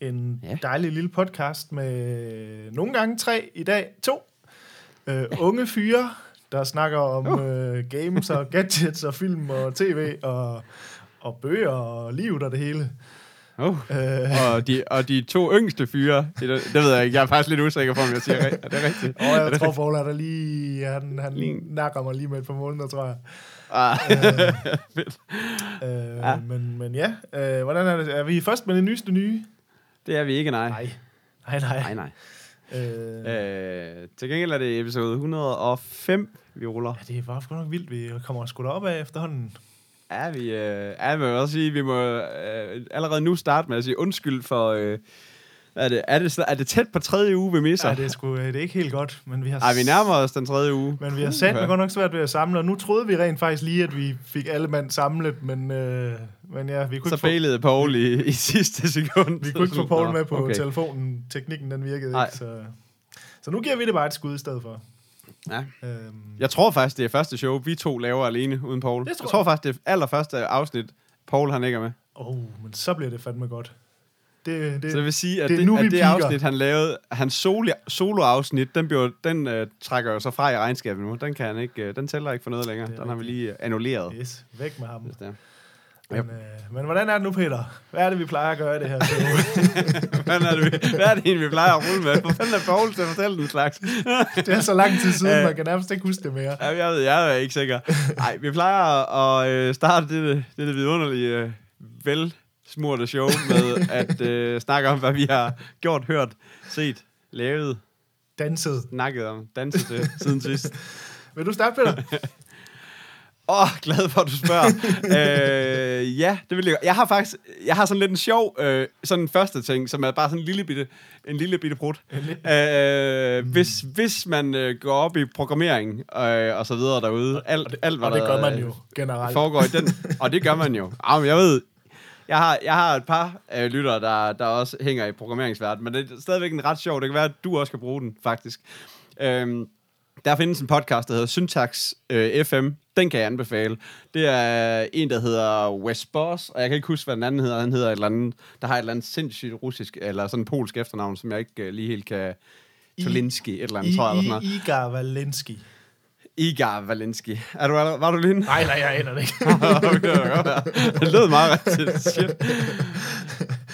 En Ja. dejlig lille podcast med nogle gange tre, i dag to. Uh, unge fyre, der snakker om uh. games og gadgets og film og tv og, og bøger og livet og det hele. Oh. Uh, og, de, og de to yngste fyre, det, det ved jeg ikke, jeg er faktisk lidt usikker på, om jeg siger rigtigt. Er det rigtigt? og jeg tror, Paul er der lige... Han, han Lige- nakker mig lige med et par måneder, tror jeg. Ah. Uh, Ja. ja. men, men ja, uh, hvordan er det? Er vi først med det nyeste nye? Det er vi ikke, nej. Nej. Nej, nej. Nej, nej. Uh, Øh, til gengæld er det episode 105, vi ruller. ja, det var sgu nok vildt. Vi kommer sgu op af efterhånden. Er vi, øh, er vi også sige, vi må øh, allerede nu starte med at sige undskyld for... Øh, er, det, er, det, er det tæt på tredje uge, vi misser? Ja, det er, sgu, øh, det er ikke helt godt, men vi har, Ej, vi nærmer os den tredje uge. men vi har sat godt nok svært ved at samle, og nu troede vi rent faktisk lige, at vi fik alle mand samlet, men, øh, men ja, vi kunne, Så ikke få, failede Paul i, i sidste sekund. vi kunne ikke få Paul med på Okay. telefonen. Teknikken, den virkede Nej. ikke, så, så nu giver vi det bare et skud i stedet for. Ja. Øhm, Jeg tror faktisk, det er første show, vi to laver alene uden Paul. Det tror jeg tror faktisk, det er allerførste afsnit, Paul han ikke er med. oh, men så bliver det fandme godt. Det, det, Så det vil sige, at det det, nu, at det afsnit, han lavede, hans solo, solo-afsnit, den, bliver, den uh, trækker jo så fra i regnskabet nu. Den, kan han ikke, uh, den tæller ikke for noget længere. Er Den har vi lige annulleret. yes, væk med ham. Hvis det er. Men, øh, men hvordan er det nu, Peter? Hvad er det, vi plejer at gøre i det her? Hvad er, det, vi, hvad er det egentlig, vi plejer at rulle med? Hvor fanden er Paul til at fortælle den slags? det er så lang tid siden, Øh. man kan nærmest ikke huske det mere. Ja, jeg ved, jeg er ikke sikker. Nej, vi plejer at øh, starte det, det, det vidunderlige, øh, velsmurte show med at øh, snakke om, hvad vi har gjort, hørt, set, lavet, Danset. snakket om, danset til siden sidst. Vil du starte, Peter? Åh, oh, glad for, at du spørger. øh, ja, det vil jeg Jeg har faktisk, jeg har sådan lidt en sjov, øh, sådan en første ting, som er bare sådan en lille bitte, en lille bitte brud. Øh, hvis, hvis man øh, går op i programmering øh, og så videre derude, alt, alt hvad og det gør man jo generelt. foregår i den, og det gør man jo. Ah, men jeg ved, jeg har, jeg har et par øh, lyttere, der, der også hænger i programmeringsverdenen, men det er stadigvæk en ret sjov. Det kan være, at du også kan bruge den, faktisk. Øhm, der findes en podcast, der hedder Syntax øh, FM. Den kan jeg anbefale. Det er en, der hedder West Boss, og jeg kan ikke huske, hvad den anden hedder. Han hedder et eller andet, der har et eller andet sindssygt russisk, eller sådan en polsk efternavn, som jeg ikke øh, lige helt kan... Tolinski, et eller andet, I, tror jeg. Eller sådan noget. Igar Valenski. Igar Valenski. Er du, var du lige? Nej, nej, jeg aner det ikke. okay, det, lød meget rigtigt. Shit.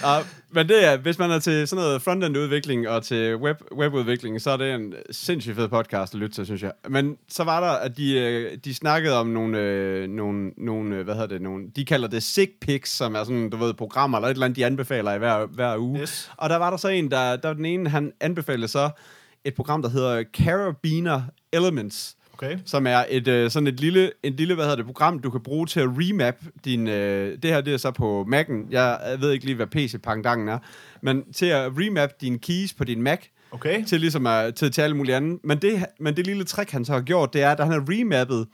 Uh, men det er, hvis man er til sådan noget frontend udvikling og til web, webudvikling, så er det en sindssygt fed podcast at lytte til, synes jeg. Men så var der, at de, øh, de snakkede om nogle, øh, nogle, nogle, øh, hvad hedder det, nogle, de kalder det sick pics, som er sådan, du ved, programmer eller et eller andet, de anbefaler i hver, hver uge. Yes. Og der var der så en, der, der var den ene, han anbefalede så et program, der hedder Carabiner Elements Okay. som er et øh, sådan et lille, et lille, hvad hedder det, program, du kan bruge til at remap din, øh, det her det er så på Mac'en, jeg ved ikke lige, hvad PC-pangdangen er, men til at remap dine keys på din Mac, Okay. til ligesom at, til, til alle mulige andre. Men det, men det lille trick, han så har gjort, det er, at han har remappet,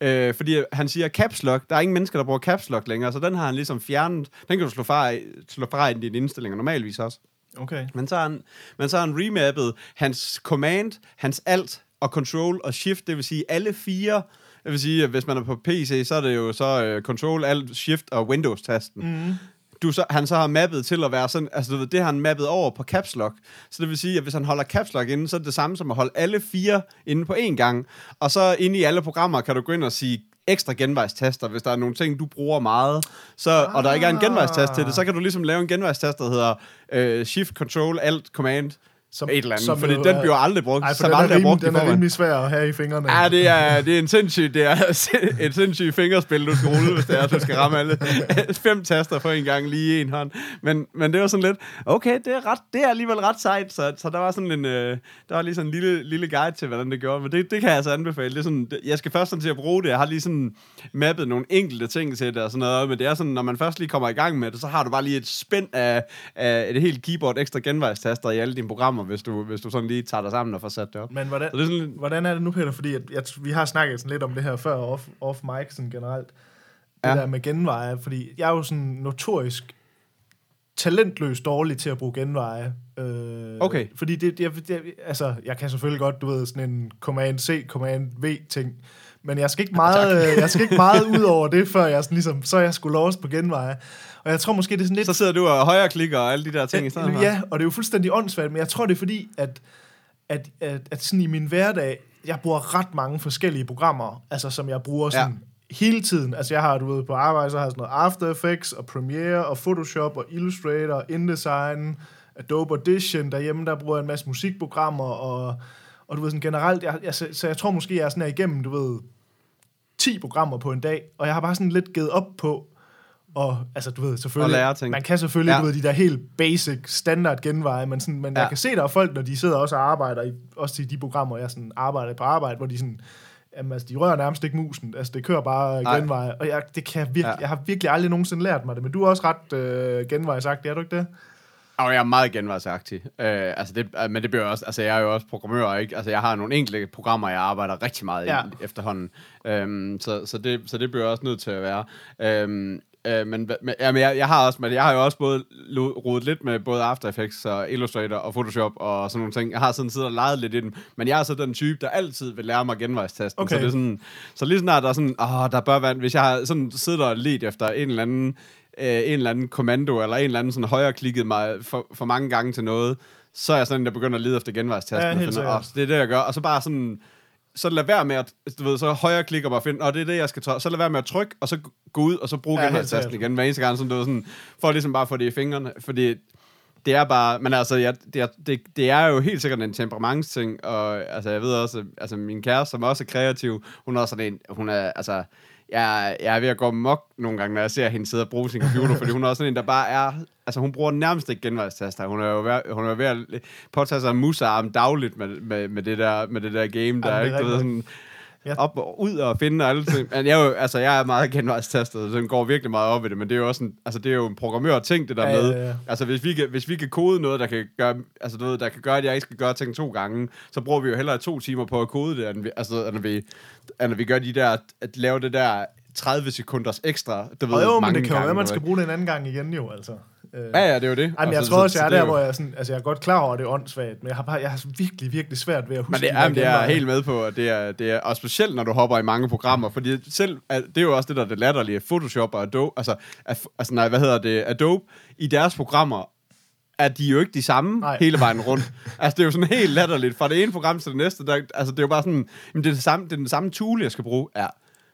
øh, fordi han siger caps lock, der er ingen mennesker, der bruger caps lock længere, så den har han ligesom fjernet, den kan du slå fra, slå fra i dine indstillinger normalvis også. Okay. Men så har han, men så har han remappet hans command, hans alt og control og shift, det vil sige alle fire. Jeg vil sige, at hvis man er på PC, så er det jo så uh, control, alt, shift og Windows-tasten. Mm. Du så, han så har mappet til at være sådan, altså du ved, det har han mappet over på caps lock. Så det vil sige, at hvis han holder caps lock inde, så er det det samme som at holde alle fire inde på én gang. Og så inde i alle programmer kan du gå ind og sige ekstra genvejstaster, hvis der er nogle ting, du bruger meget, så, og der ikke er en genvejstast til det, så kan du ligesom lave en genvejstast, der hedder øh, Shift, Control, Alt, Command, Som, et eller andet, som fordi jo den er- bliver aldrig brugt, Ej, for den er, aldrig er rimelig, brugt den er rimelig svær at have i fingrene. Ja, det er, det er en sindssyg, det er et sindssygt fingerspil, du skal rulle, hvis det er, du skal ramme alle. Fem taster på en gang lige i en hånd. Men, men det var sådan lidt, okay, det er, ret, det er alligevel ret sejt, så, så der var sådan en, øh, der var lige sådan en lille, lille guide til, hvordan det gjorde, men det, det kan jeg altså anbefale. Det er sådan, jeg skal først sådan til at bruge det, jeg har lige sådan mappet nogle enkelte ting til det og sådan noget, men det er sådan, når man først lige kommer i gang med det, så har du bare lige et spænd af, af et helt keyboard ekstra genvejstaster i alle dine programmer, hvis du, hvis du sådan lige tager dig sammen og får sat det op. Men hvordan, Så det er sådan hvordan er det nu, Peter? Fordi at, jeg, vi har snakket sådan lidt om det her før, off, off mic sådan generelt. Det Ja. der med genveje, fordi jeg er jo sådan notorisk talentløst dårlig til at bruge genveje. Øh, Okay. Fordi det, det, det, altså, jeg kan selvfølgelig godt, du ved, sådan en Command-C, Command-V-ting, men jeg skal ikke meget, øh, jeg skal ikke meget ud over det, før jeg sådan ligesom, så jeg skulle lost på genveje. Og jeg tror måske, det er sådan lidt... så sidder du og højre klikker og alle de der ting i stedet. Ja, og det er jo fuldstændig åndssvagt, men jeg tror, det er fordi, at, at, at, at sådan i min hverdag, jeg bruger ret mange forskellige programmer, altså som jeg bruger sådan ja. hele tiden. Altså jeg har, du ved, på arbejde, så har jeg sådan noget After Effects og Premiere og Photoshop og Illustrator og InDesign, Adobe Audition. Derhjemme, der bruger jeg en masse musikprogrammer, og, og du ved sådan generelt, jeg, jeg, så, så jeg tror måske, jeg er sådan her igennem, du ved, 10 programmer på en dag, og jeg har bare sådan lidt givet op på, og altså, du ved, selvfølgelig, Og lære ting. man kan selvfølgelig, Ja. du ved, de der helt basic standard genveje, men, sådan, men ja. Jeg kan se, der er folk, når de sidder også og arbejder, i, også i de programmer, jeg sådan arbejder på arbejde, hvor de sådan, jamen, altså, de rører nærmest ikke musen, altså, det kører bare Nej. genveje, og jeg, det kan jeg, virkelig, Ja. ja. jeg har virkelig aldrig nogensinde lært mig det, men du er også ret øh, genvejsagtig, er du ikke det? Og jeg er meget genvejsagtig. Øh, altså det, øh, men det bliver også, altså jeg er jo også programmør, ikke? Altså jeg har nogle enkelte programmer, jeg arbejder rigtig meget Ja. i efterhånden. Øhm, så, så, det, så det bliver også nødt til at være. Øhm, øh, men men jamen, jeg, jeg, har også, men jeg har jo også både rodet lidt med både After Effects og Illustrator og Photoshop og sådan nogle ting. Jeg har sådan siddet og leget lidt i dem, men jeg er så den type, der altid vil lære mig genvejstasten. Okay. Så det er sådan, så lige snart der er sådan, åh, der bør være, hvis jeg har sådan siddet og let efter en eller anden øh, en eller anden kommando, eller en eller anden sådan højre klikket mig for, for mange gange til noget, så er jeg sådan, der begynder at lede efter genvejstasten. Ja, og finder. "Åh, det er det, jeg gør. Og så bare sådan, så lad være med at, du ved, så højre klikker mig og finder, og det er det, jeg skal trykke. Så lad være med at trykke, og så gå ud, og så bruge Ja, genvejstasten igen, hver eneste gang, sådan, du ved, sådan, for ligesom bare at få det i fingrene. Fordi det er bare, men altså, jeg, det, er, det, det er jo helt sikkert en temperamentsting, og altså, jeg ved også, altså, min kæreste, som også er kreativ, hun er også sådan en, hun er, altså, jeg, jeg er ved at gå mok nogle gange, når jeg ser hende sidde og bruge sin computer, fordi hun er også sådan en, der bare er, altså hun bruger nærmest ikke genvejstaster. Hun er jo ved, hun er ved at påtage sig en musearm dagligt med, med, med, det der, med det der game, der, Jamen, ikke? Du ved, sådan, Ja. op og ud og finde alle ting. Men jeg er jo, altså, jeg er meget genvejstastet, så den går virkelig meget op i det, men det er jo også en, altså, det er jo en programmør-ting, det der Ja, med. ja, ja. Altså, hvis vi, kan, hvis vi kan kode noget, der kan gøre, altså, du ved, der kan gøre, at jeg ikke skal gøre ting to gange, så bruger vi jo hellere to timer på at kode det, end vi, altså, end vi, end vi gør de der, at lave det der 30 sekunders ekstra, du ved, Og jo, men mange det kan jo gange, være, man skal bruge det en anden gang igen jo, altså. Øh, Ja, ja, det er jo det. Men Og jeg så- tror så- også, så jeg er der, jo- hvor jeg, sådan, altså jeg er godt klar over, at det er åndssvagt, men jeg har, bare, jeg har virkelig, virkelig svært ved at huske Men det, er, det er jeg helt med på, at det er, det er, og specielt når du hopper i mange programmer, fordi selv, at det er jo også det, der er det latterlige, Photoshop og Adobe, altså, at, altså nej, hvad hedder det, Adobe, i deres programmer, er de jo ikke de samme. Nej. hele vejen rundt. altså, det er jo sådan helt latterligt. Fra det ene program til det næste, der, altså, det er jo bare sådan, jamen, det er, det, samme, det er den samme tool, jeg skal bruge. Ja.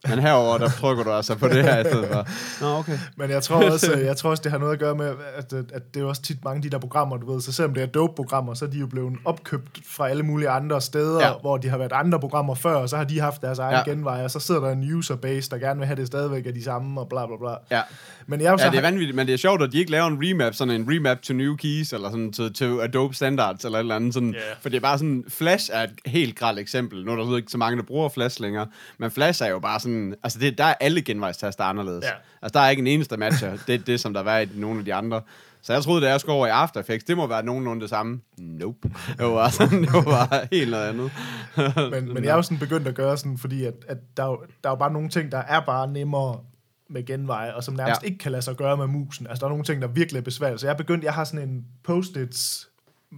Men herover der trykker du altså på det her i stedet for. Nå, okay. Men jeg tror, også, jeg tror også, det har noget at gøre med, at, at det er også tit mange af de der programmer, du ved, så selvom det er dope-programmer, så er de jo blevet opkøbt fra alle mulige andre steder, ja. Hvor de har været andre programmer før, og så har de haft deres egen ja. Genvej, og så sidder der en userbase, der gerne vil have det stadigvæk af de samme, og bla bla bla. Ja. Men jeg er Ja, det er vanvittigt, men det er sjovt, at de ikke laver en remap, sådan en remap to new keys, eller sådan til, til Adobe Standards, eller et eller andet sådan. Ja. For det er bare sådan, Flash er et helt grelt eksempel. Nu er der så ikke så mange, der bruger Flash længere, men Flash er jo bare sådan, altså det, der er alle genvejstaster anderledes. Ja. Altså der er ikke en eneste matcher, det er det, som der var i nogle af de andre. Så jeg troede, da jeg skulle over i After Effects, det må være nogenlunde det samme. Nope. Det var, sådan, det var helt noget andet. men, men jeg er jo sådan begyndt at gøre sådan, fordi at, at der, er jo, der er jo bare nogle ting, der er bare nemmere med genveje, og som nærmest. Ja. ikke kan lade sig gøre med musen. Altså, der er nogle ting, der virkelig er besværlige. Så jeg er begyndt, jeg har sådan en post-its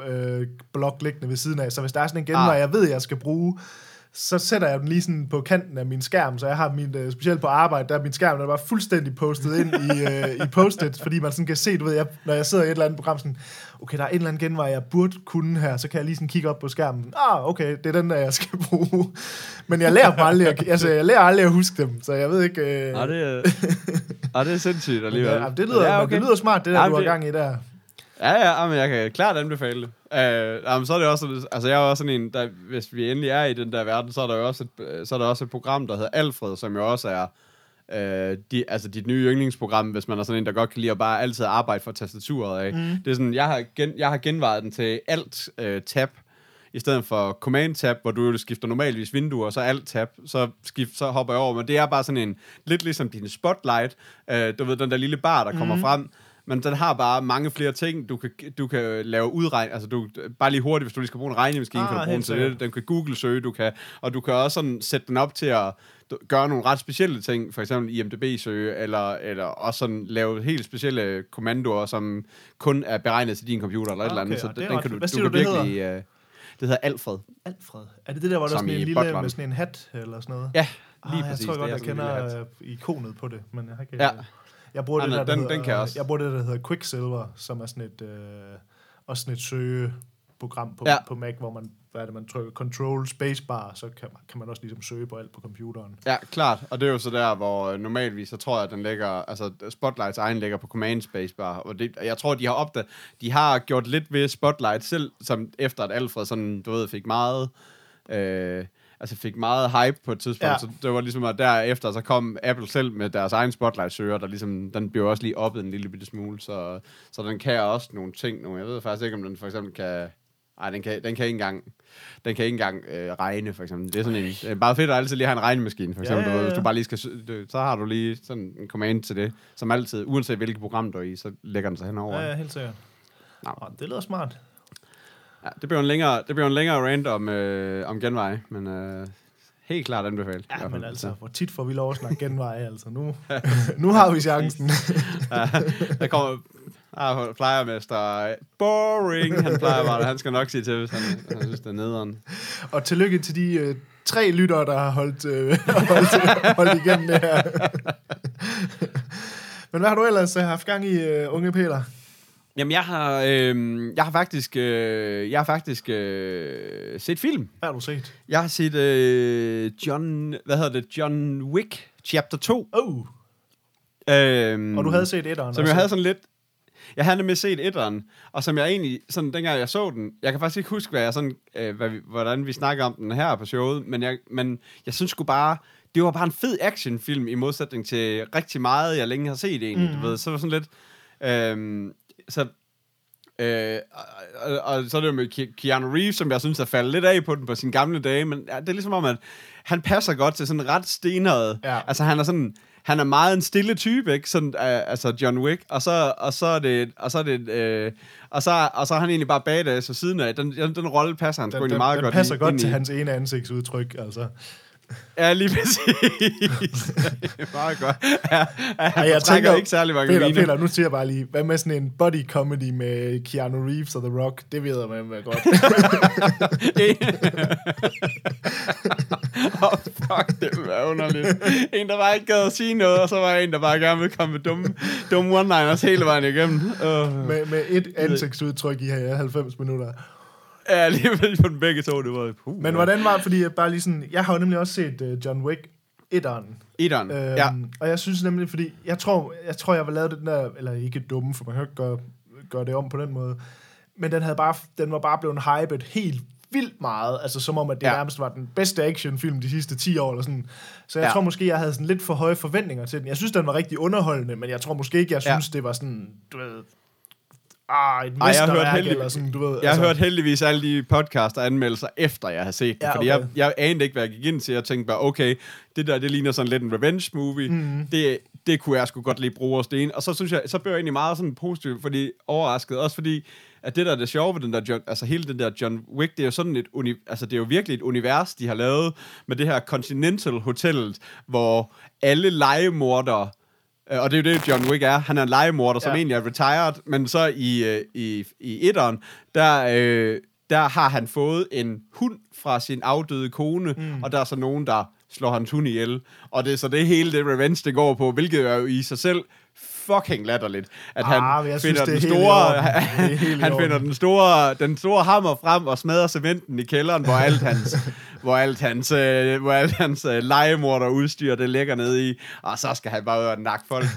øh, blok liggende ved siden af, så hvis der er sådan en genvej, Ah. jeg ved, jeg skal bruge, så sætter jeg den lige sådan på kanten af min skærm, så jeg har min, øh, specielt på arbejde, der er min skærm, der er bare fuldstændig postet ind i, øh, i post-it, fordi man sådan kan se, du ved, jeg, når jeg sidder i et eller andet program, sådan, okay, der er en eller anden genvej, jeg burde kunne her, så kan jeg lige sådan kigge op på skærmen, ah, okay, det er den der, jeg skal bruge. Men jeg lærer dem aldrig, at, altså, jeg lærer aldrig at huske dem, så jeg ved ikke... Øh, Ja, det er, ja, det er sindssygt alligevel. ja, det, lyder, ja, okay. det lyder smart, det der, Jamen, du har gang i der. Ja, ja, men jeg kan klart anbefale det. Uh, jamen, så er det også, altså jeg er også sådan en, der, hvis vi endelig er i den der verden, så er der jo også et, øh, så er der også et program, der hedder Alfred, som jo også er uh, de, altså dit nye yndlingsprogram, hvis man er sådan en, der godt kan lide at bare altid arbejde for tastaturet af. Mm. Det er sådan, jeg har, gen, jeg har genvejet den til alt uh, tab, i stedet for command tab, hvor du jo skifter normalvis vinduer, så alt tab, så, skift, så hopper jeg over. Men det er bare sådan en, lidt ligesom din spotlight, uh, du ved, den der lille bar, der kommer frem, men den har bare mange flere ting. Du kan, du kan lave udregn, altså du, bare lige hurtigt, hvis du lige skal bruge en regnemaskine, Ah, kan du bruge den til det. Den kan Google søge, du kan, og du kan også sådan sætte den op til at gøre nogle ret specielle ting, for eksempel IMDb-søge, eller, eller også sådan lave helt specielle kommandoer, som kun er beregnet til din computer, eller et eller andet. Okay, Så den ret kan du. Hvad du kan du, det virkelig... Øh, det hedder Alfred. Alfred. Er det det der, hvor der er sådan en lille Butleren. med sådan en hat eller sådan noget? Ja, Ah, lige jeg præcis. tror det godt, jeg lille kender øh, ikonet på det, men jeg har ikke... Ja. Jeg bruger Den det er- der, der den- hedder, den kan også. Jeg bruger det, der hedder Quicksilver, som er sådan et, øh, også sådan et søgeprogram på, Ja. på Mac, hvor man, hvad er det, man trykker Control Spacebar, så kan man, kan man også ligesom søge på alt på computeren. Ja, klart. Og det er jo så der, hvor øh, normalvis, så tror jeg, at den ligger, altså Spotlights egen ligger på Command Space bar. Og det, jeg tror, de har opdaget, de har gjort lidt ved Spotlight selv, som efter at Alfred sådan, du ved, fik meget, øh, altså fik meget hype på et tidspunkt. Ja. Ja. Så det var ligesom, at derefter, så kom Apple selv med deres egen Spotlight-søger, der ligesom, den blev også lige oppet en lille bitte smule, så, så den kan også nogle ting nu. Jeg ved faktisk ikke, om den for eksempel kan, Nej, den kan, den kan ikke engang, den kan ikke engang øh, regne, for eksempel. Det er sådan en, er bare fedt at altid lige have en regnemaskine, for Ja, eksempel. ja, ved, ja. Hvis du bare lige skal, du, så har du lige sådan en command til det, som altid, uanset hvilket program du er i, så lægger den sig henover. Ja, Ja, ja, helt sikkert. Nå, det lyder smart. Ja, det bliver en længere, det bliver en længere rant om, øh, om genvej, men øh, helt klart anbefalt. Ja, men altså, hvor tit får vi lov at snakke genveje, altså. Nu, nu har vi chancen. Ja, der kommer ah, plejermester. Boring. Han plejer bare, han skal nok sige til, hvis han, han synes, det er nederen. Og tillykke til de øh, tre lyttere, der har holdt, øh, holdt, holdt igennem det her. Men hvad har du ellers øh, haft gang i, øh, unge Peter? Jamen, jeg har, øh, jeg har faktisk, øh, jeg har faktisk øh, set film. Hvad har du set? Jeg har set øh, John, hvad hedder det, John Wick, chapter 2. Oh, Øhm, og du havde set etteren Som også. jeg havde sådan lidt... Jeg havde nemlig set etteren, og som jeg egentlig, sådan dengang jeg så den, jeg kan faktisk ikke huske, hvad jeg sådan, øh, hvad vi, hvordan vi snakker om den her på showet, men jeg, men jeg synes sgu bare, det var bare en fed actionfilm i modsætning til rigtig meget, jeg længe har set egentlig, mm. du ved, så var sådan lidt, øh, så, øh, og, og, og, så er det jo med Ke- Keanu Reeves, som jeg synes er faldet lidt af på den på sine gamle dage, men ja, det er ligesom om, at han passer godt til sådan ret steneret, Ja. altså han er sådan, han er meget en stille type, ikke? Sådan, uh, altså John Wick, og så, og så er det, og så er det, øh, og så, og så er han egentlig bare badass ved siden af. Den, den, den rolle passer han sgu Den, egentlig den, meget den godt passer i- godt til i. hans ene ansigtsudtryk, altså. Ja, lige præcis. meget godt. Ja, ja, Ej, jeg tænker, ikke særlig mange Peter, miner. Peter, nu siger jeg bare lige, hvad med sådan en body comedy med Keanu Reeves og The Rock? Det ved jeg, hvad godt. Åh, oh, fuck, det være underligt. En, der bare ikke gad at sige noget, og så var en, der bare gerne ville komme med dumme, dumme one-liners hele vejen igennem. Uh. med, med et ansigtsudtryk i 90 minutter. Ja, lige præcis på den begge to, det var... Puh, Men hvordan var det, fordi jeg bare lige sådan, jeg har jo nemlig også set uh, John Wick etteren. Etteren, Øhm, ja. Og jeg synes nemlig, fordi jeg tror, jeg tror, jeg var lavet den der, eller ikke dumme, for man kan jo ikke gøre, gøre det om på den måde. Men den, havde bare, den var bare blevet hypet helt vildt meget, altså som om, at det Ja. ja. nærmest var den bedste actionfilm de sidste 10 år, eller sådan. Så jeg Ja. ja. tror måske, jeg havde sådan lidt for høje forventninger til den. Jeg synes, den var rigtig underholdende, men jeg tror måske ikke, jeg Ja. synes, det var sådan, du ved, ah, et Ej, jeg har hørt heldig- eller sådan, du ved. Jeg har hørt heldigvis alle de podcaster og anmeldelser, efter jeg har set det. Ja, fordi okay. jeg, jeg anede ikke, hvad jeg gik ind til. Jeg tænkte bare, okay, det der, det ligner sådan lidt en revenge movie. Mm. Det, det kunne jeg sgu godt lige bruge og sten. Og så synes jeg, så blev jeg egentlig meget sådan positiv, fordi overrasket. Også fordi, at det der er det sjove ved den der John, altså hele den der John Wick, det er jo sådan et, uni, altså det er jo virkelig et univers, de har lavet med det her Continental Hotellet, hvor alle legemordere Og det er jo det, John Wick er. Han er en legemorder, som Ja. egentlig er retired, men så i, øh, i, i etteren, der, øh, der har han fået en hund fra sin afdøde kone, mm. og der er så nogen, der slår hans hund ihjel. Og det er så det hele det revenge, det går på, hvilket er jo i sig selv fucking latterligt. At han Ah, jeg synes, finder er den store, han finder den store, den store hammer frem og smadrer cementen i kælderen, hvor alt hans, hvor alt hans, øh, hvor alt hans øh, legemorder udstyr, det ligger nede i, og så skal han bare ud og nakke folk.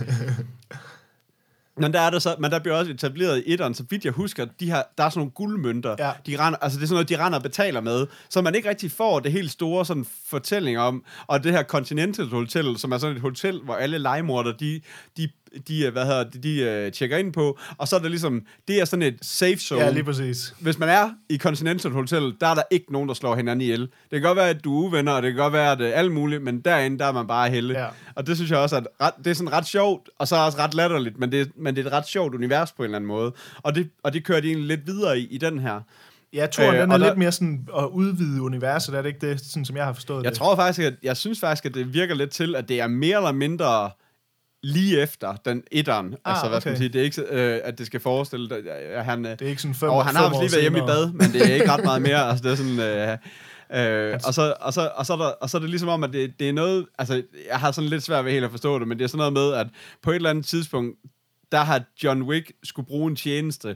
Men der, er det så, men der bliver også etableret i etteren, så vidt jeg husker, de her, der er sådan nogle guldmønter, Ja. de render, altså det er sådan noget, de render og betaler med, så man ikke rigtig får det helt store sådan fortælling om, og det her Continental Hotel, som er sådan et hotel, hvor alle legemorder, de, de de, øh, hvad hedder de, de uh, tjekker ind på, og så er det ligesom, det er sådan et safe zone. Ja, lige præcis. Hvis man er i Continental Hotel, der er der ikke nogen, der slår hinanden ihjel. Det kan godt være, at du er uvenner, og det kan godt være, at er alt muligt, men derinde, der er man bare heldig. Ja. Og det synes jeg også, at ret, det er sådan ret sjovt, og så er også ret latterligt, men det, men det er et ret sjovt univers på en eller anden måde. Og det, og det kører de egentlig lidt videre i, i den her. Ja, turen, Øh, den er der- lidt mere sådan at udvide universet, er det ikke det, sådan som jeg har forstået Jeg det? tror faktisk, at jeg synes faktisk, at det virker lidt til, at det er mere eller mindre lige efter den etteren. Ah, altså, hvad skal man okay. sige, det er ikke, øh, at det skal forestille, at han, øh, Det er ikke sådan fem og han fem har vist lige været hjemme i bad, men det er ikke ret meget mere. Altså, det er sådan... Øh, Øh, og, så, og, så, og, så er der, og så er det ligesom om, at det, det er noget... Altså, jeg har sådan lidt svært ved helt at forstå det, men det er sådan noget med, at på et eller andet tidspunkt, der har John Wick skulle bruge en tjeneste,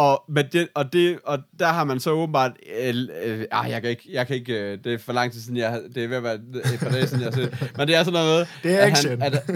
og, med det, og, det, og der har man så åbenbart... Øh, øh, ah, jeg kan ikke... Jeg kan ikke øh, det er for lang tid siden, jeg, det er ved at være et par dage siden, jeg har set. Men det er sådan noget med... Det er at action. Han, at,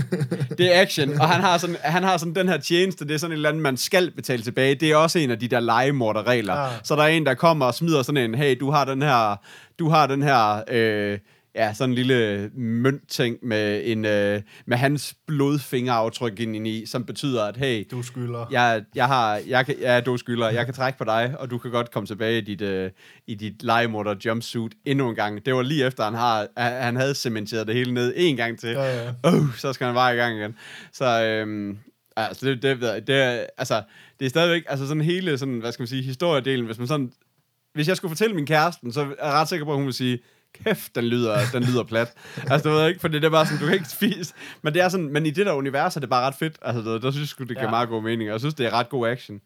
det er action, og han har, sådan, han har sådan den her tjeneste, det er sådan et eller andet, man skal betale tilbage. Det er også en af de der legemorderregler. Ah. Så der er en, der kommer og smider sådan en, hey, du har den her... Du har den her... Øh, Ja, sådan en lille møntting med, en, øh, med hans blodfingeraftryk ind i, som betyder, at hey, Du skylder. jeg, jeg har, jeg kan, ja, du skylder, jeg kan trække på dig, og du kan godt komme tilbage i dit, øh, i dit legemorder jumpsuit endnu en gang. Det var lige efter, han, har, han havde cementeret det hele ned en gang til. Ja, ja. Uh, så skal han bare i gang igen. Så, øhm, altså, det, det, det, er, altså, det er stadigvæk, altså sådan hele, sådan, hvad skal man sige, historiedelen, hvis man sådan, hvis jeg skulle fortælle min kæreste, så er jeg ret sikker på, at hun vil sige, kæft, den lyder, den lyder plat. altså, det ved ikke, for det er bare sådan, du kan ikke spise. Men det er sådan, men i det der univers er det bare ret fedt. Altså, der, der synes jeg, det giver Ja. meget god mening, og jeg synes, det er ret god action.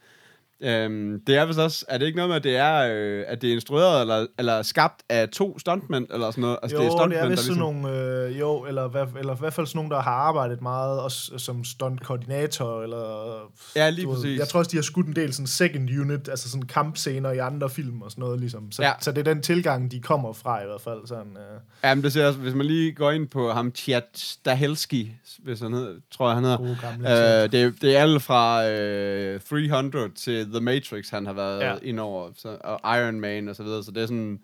Øhm, det er vist også, er det ikke noget med, at det er, øh, at det er instrueret eller, eller skabt af to stuntmænd, eller sådan noget? Altså, jo, det er det stuntmænd, er vist der sådan ligesom... nogle, øh, jo, eller, hvad, eller i hvert fald sådan nogle, der har arbejdet meget også, som stunt-koordinator, eller... Ja, lige du præcis. Jeg tror også, de har skudt en del sådan second unit, altså sådan kampscener i andre film og sådan noget, ligesom. Så, Ja. ja. så det er den tilgang, de kommer fra i hvert fald. Sådan, øh, Jamen, det ser også, hvis man lige går ind på ham, Chad Stahelski, hvis han hedder, tror jeg, han hedder. gode gamle Øh, det, er- det er alle fra øh, 300 til The Matrix, han har været ja. Ind over, så, og Iron Man og så videre, så det er sådan,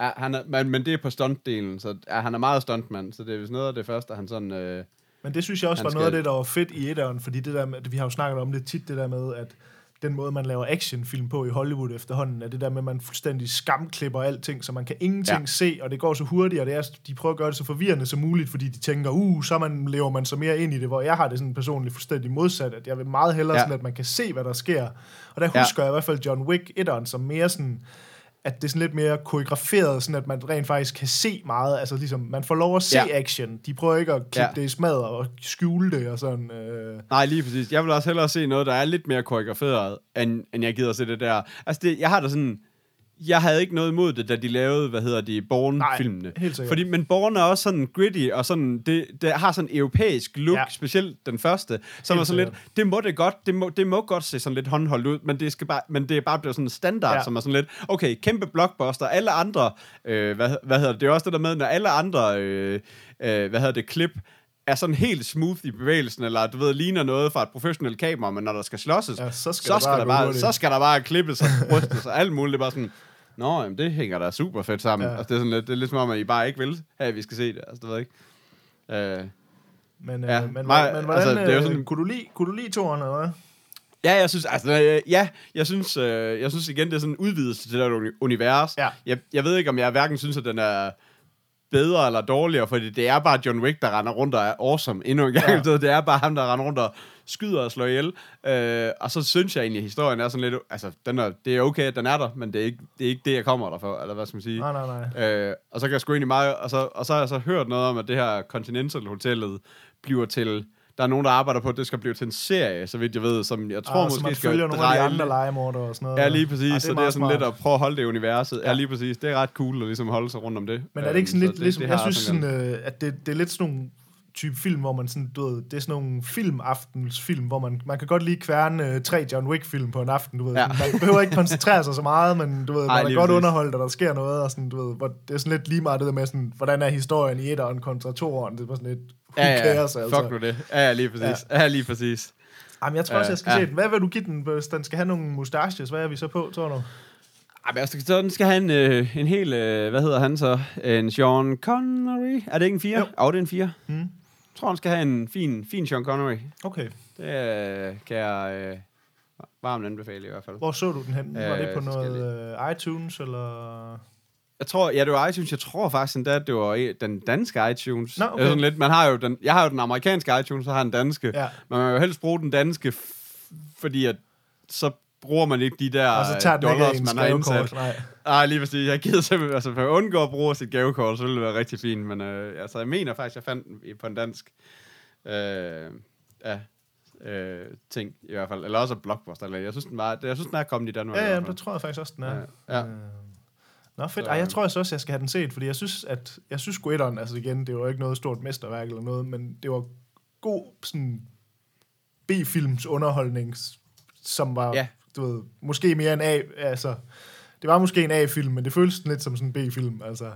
ja, han er, men, men det er på stuntdelen, så ja, han er meget stuntmand, så det er vist noget af det første, han sådan, øh, Men det synes jeg også var skal- noget af det, der var fedt i etteren, fordi det der med, vi har jo snakket om det tit, det der med, at den måde, man laver actionfilm på i Hollywood efterhånden, er det der med, at man fuldstændig skamklipper alting, så man kan ingenting Ja. ja. se, og det går så hurtigt, og det er, de prøver at gøre det så forvirrende som muligt, fordi de tænker, uh, så man, lever man så mere ind i det, hvor jeg har det sådan personligt fuldstændig modsat, at jeg vil meget hellere Ja. ja. sådan, at man kan se, hvad der sker. Og der Ja. husker jeg i hvert fald John Wick etteren som mere sådan, at det er sådan lidt mere koreograferet, sådan at man rent faktisk kan se meget. Altså ligesom, man får lov at se Ja. action. De prøver ikke at klippe Ja. det i smadret og skjule det og sådan. Øh. nej, lige præcis, jeg vil også hellere se noget, der er lidt mere koreograferet, end, end jeg gider se det der, altså det, jeg har da sådan, jeg havde ikke noget imod det, da de lavede, hvad hedder de, sikkert. Fordi, men Bourne er også sådan gritty, og sådan, det, det har sådan en europæisk look, ja. Specielt den første, som Helt er sådan lidt, det må det godt, det må, det må godt se sådan lidt håndholdt ud, men det, skal bare, men det er bare blevet sådan en standard. Ja. som er sådan lidt, okay, kæmpe blockbuster, alle andre, øh, hvad, hvad hedder det, det er også det der med, når alle andre, øh, øh, hvad hedder det, klip, er sådan helt smooth i bevægelsen, eller du ved, ligner noget fra et professionelt kamera, men når der skal slåsses, Ja, så skal så der skal, bare der bare, så skal der bare klippes og brystes og alt muligt. Det er bare sådan, Nå, jamen, det hænger da super fedt sammen. Ja. Altså, det, er sådan lidt, det er lidt som om, at I bare ikke vil have, at vi skal se det. Altså, det ved jeg ikke. Øh, Men, Ja, ja, men, mig- men hvordan, altså, det er jo øh, sådan- kunne, du lide, kunne du lide toren, eller hvad? Ja, jeg synes, altså, øh, ja, jeg synes, øh, jeg synes igen, det er sådan en udvidelse til det der uni- univers. Ja. Jeg, jeg ved ikke, om jeg hverken synes, at den er bedre eller dårligere, fordi det er bare John Wick, der render rundt og er awesome endnu en gang. Ja. Det er bare ham, der render rundt og skyder og slår ihjel. Øh, og så synes jeg egentlig, at historien er sådan lidt... Altså, den er, det er okay, at den er der, men det er ikke det, er ikke det jeg kommer der for, eller hvad skal man sige. Nej, nej, nej. Øh, og så kan jeg sgu egentlig meget, og så, og så har jeg så hørt noget om, at det her Continental Hotellet bliver til, der er nogen, der arbejder på, at det skal blive til en serie, så vidt jeg ved, som jeg tror ah, måske skal følger nogle af de dreje andre legemorder og sådan noget. Ja, lige præcis, Ah, ah, så det er sådan smart. lidt at prøve at holde det universet. Ja, Ja. lige præcis. Det er ret cool at ligesom holde sig rundt om det. Men er det ikke sådan Øhm, lidt, så ligesom, jeg har synes sådan sådan, øh, at det, det er lidt sådan nogle type film, hvor man sådan, du ved, det er sådan nogle filmaftensfilm, hvor man, man kan godt lige kværne øh, tre John Wick-film på en aften, du ved. Ja. Man behøver ikke koncentrere sig så meget, men du ved, Ej, man er godt præcis. underholdt, og der sker noget, og sådan, du ved, hvor, det er sådan lidt lige meget det der med sådan, hvordan er historien i etteren kontra toeren, det er bare sådan lidt, Ja, ja, cares, altså. fuck nu det. Ja, ja, lige præcis. Ja, ja lige præcis. Jamen, jeg tror også, jeg skal Ja. se den. Hvad vil du give den, hvis den skal have nogle mustaches? Hvad er vi så på, tror du? Ej, men altså, så den skal have en, øh, en hel, øh, hvad hedder han så? En Sean Connery? Er det ikke en 4? Jo. Jo, det er en 4. Mm. tror, han skal have en fin, fin Sean Connery. Okay. Det øh, kan jeg øh, varmt anbefale i hvert fald. Hvor så du den hen? Var Øh, det på det skal noget øh, iTunes, eller... Jeg tror, ja, det var iTunes. Jeg tror faktisk endda, at det var den danske iTunes. Nå, okay. Sådan lidt, man har jo den, jeg har jo den amerikanske iTunes, så har den danske. Ja. Men man vil jo helst bruge den danske, fordi at, så bruger man ikke de der Og så tager dollars, man har indsat. Nej. Nej, lige præcis. Jeg gider simpelthen, altså for at undgå at bruge sit gavekort, så ville det være rigtig fint. Men øh, altså, jeg mener faktisk, jeg fandt den på en dansk øh, ja, øh, ting i hvert fald. Eller også Blockbuster. Eller, jeg synes, den var, jeg synes, den er kommet i Danmark. Ja, ja, det tror jeg faktisk også, den er. Ja, ja. Øh, Nå, fedt. Så- Ej, jeg tror altså også, jeg skal have den set, fordi jeg synes, at jeg synes etteren, altså igen, det var ikke noget stort mesterværk eller noget, men det var god sådan B-films underholdning, som var, Ja. du ved, måske mere en A, altså, det var måske en A-film, men det føltes lidt som sådan en B-film, altså.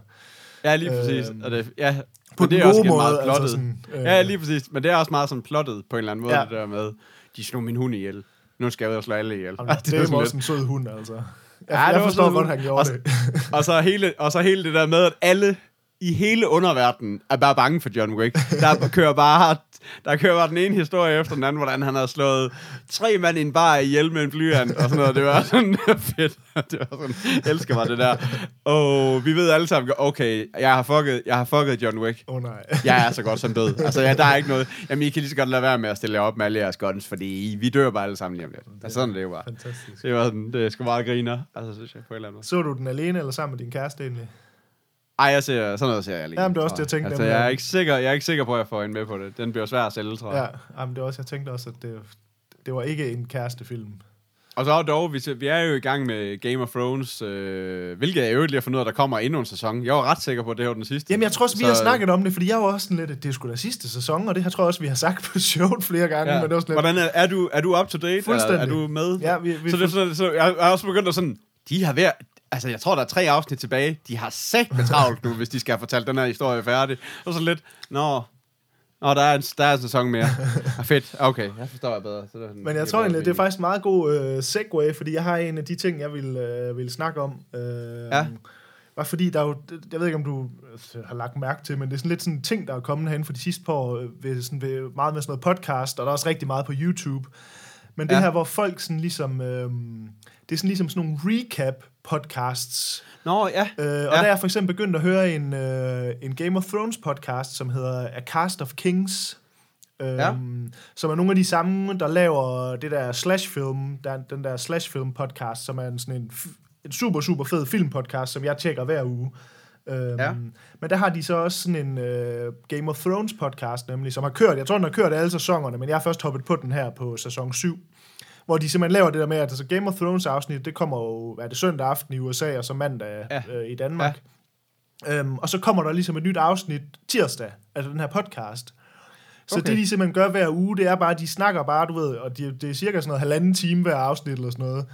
Ja, lige præcis. Øhm, og det, ja, På det er også måde, meget altså plottet. sådan, øh, Ja, lige præcis. Men det er også meget sådan plottet på en eller anden måde, Ja. det der med, de slog min hund ihjel. Nu skal jeg ud og slå alle ihjel. Jamen, det, det er er også lidt- en sød hund, altså. Jeg, Ja, jeg forstår sød godt, han gjorde Og- det. og, så hele, og så hele det der med, at alle i hele underverdenen er bare bange for John Wick. Der kører bare, der kører bare den ene historie efter den anden, hvordan han har slået tre mand i en bar ihjel med en blyant, og sådan noget. Det var sådan fedt. Det var sådan, jeg elsker mig det der. Og vi ved alle sammen, okay, jeg har fucket, jeg har fucket John Wick. Åh oh, nej. Jeg er så godt som død. Altså, ja, der er ikke noget... Jamen, I kan lige så godt lade være med at stille jer op med alle jeres guns, fordi vi dør bare alle sammen lige om lidt. Altså, sådan det bare. Fantastisk. Det var sådan, det er sgu meget griner, altså, synes jeg, på en eller måde. Så du den alene eller sammen med din kæreste egentlig? Ej, jeg ser, sådan noget ser jeg lige. Jamen, det er også det, jeg tænkte, Altså, jeg er, ikke sikker, jeg er ikke sikker på, at jeg får en med på det. Den bliver svær at sælge, tror jeg. Ja, jamen, det var også, jeg tænkte også, at det, det var ikke en kærestefilm. Og så dog, vi, vi er jo i gang med Game of Thrones, øh, hvilket jeg øvrigt lige har fundet ud af, at der kommer endnu en sæson. Jeg var ret sikker på, at det var den sidste. Jamen, jeg tror også, vi Så- har snakket om det, fordi jeg var også sådan lidt, at det skulle da sidste sæson, og det har tror jeg også, vi har sagt på showet flere gange, Ja. men det var sådan lidt, Hvordan er, er, du, er du up to date? Fuldstændig. er du med? Ja, vi- vi- så, det, så, så jeg er også begyndt at sådan, de har ved, altså jeg tror, der er tre afsnit tilbage. De har sagt med travlt nu, hvis de skal have fortalt den her historie færdig. Og så lidt, nå, nå der, er en, der er en sæson mere. Ah, fedt, okay, jeg forstår jeg bedre. Så det er sådan- Men jeg tror egentlig, det er faktisk en meget god øh, segue, fordi jeg har en af de ting, jeg vil, øh, vil snakke om. Øh, Ja. Var fordi der er jo, jeg ved ikke, om du øh, har lagt mærke til, men det er sådan lidt sådan en ting, der er kommet herinde for de sidste par år, øh, ved, sådan, ved, meget med sådan noget podcast, og der er også rigtig meget på YouTube. Men det Ja. her, hvor folk sådan ligesom, øh, det er sådan ligesom sådan nogle recap podcasts, Nå, ja. Øh, og Ja. der er jeg for eksempel begyndt at høre en, øh, en Game of Thrones podcast, som hedder A Cast of Kings. Øh, Ja. Som er nogle af de samme, der laver det der slashfilm, der, den der slashfilm podcast, som er en, sådan en, en super, super fed filmpodcast, som jeg tjekker hver uge. Øhm, Ja. Men der har de så også sådan en øh, Game of Thrones podcast, nemlig, som har kørt, jeg tror, den har kørt alle sæsonerne, men jeg har først hoppet på den her på sæson 7 hvor de simpelthen laver det der med, at altså Game of Thrones afsnit, det kommer jo, er det, søndag aften i USA, og så mandag Ja. øh, i Danmark. Ja. Øhm, og så kommer der ligesom et nyt afsnit tirsdag, altså den her podcast. Så okay. det, de simpelthen gør hver uge, det er bare, at de snakker bare, du ved, og de, det er cirka sådan noget halvanden time hver afsnit eller sådan noget.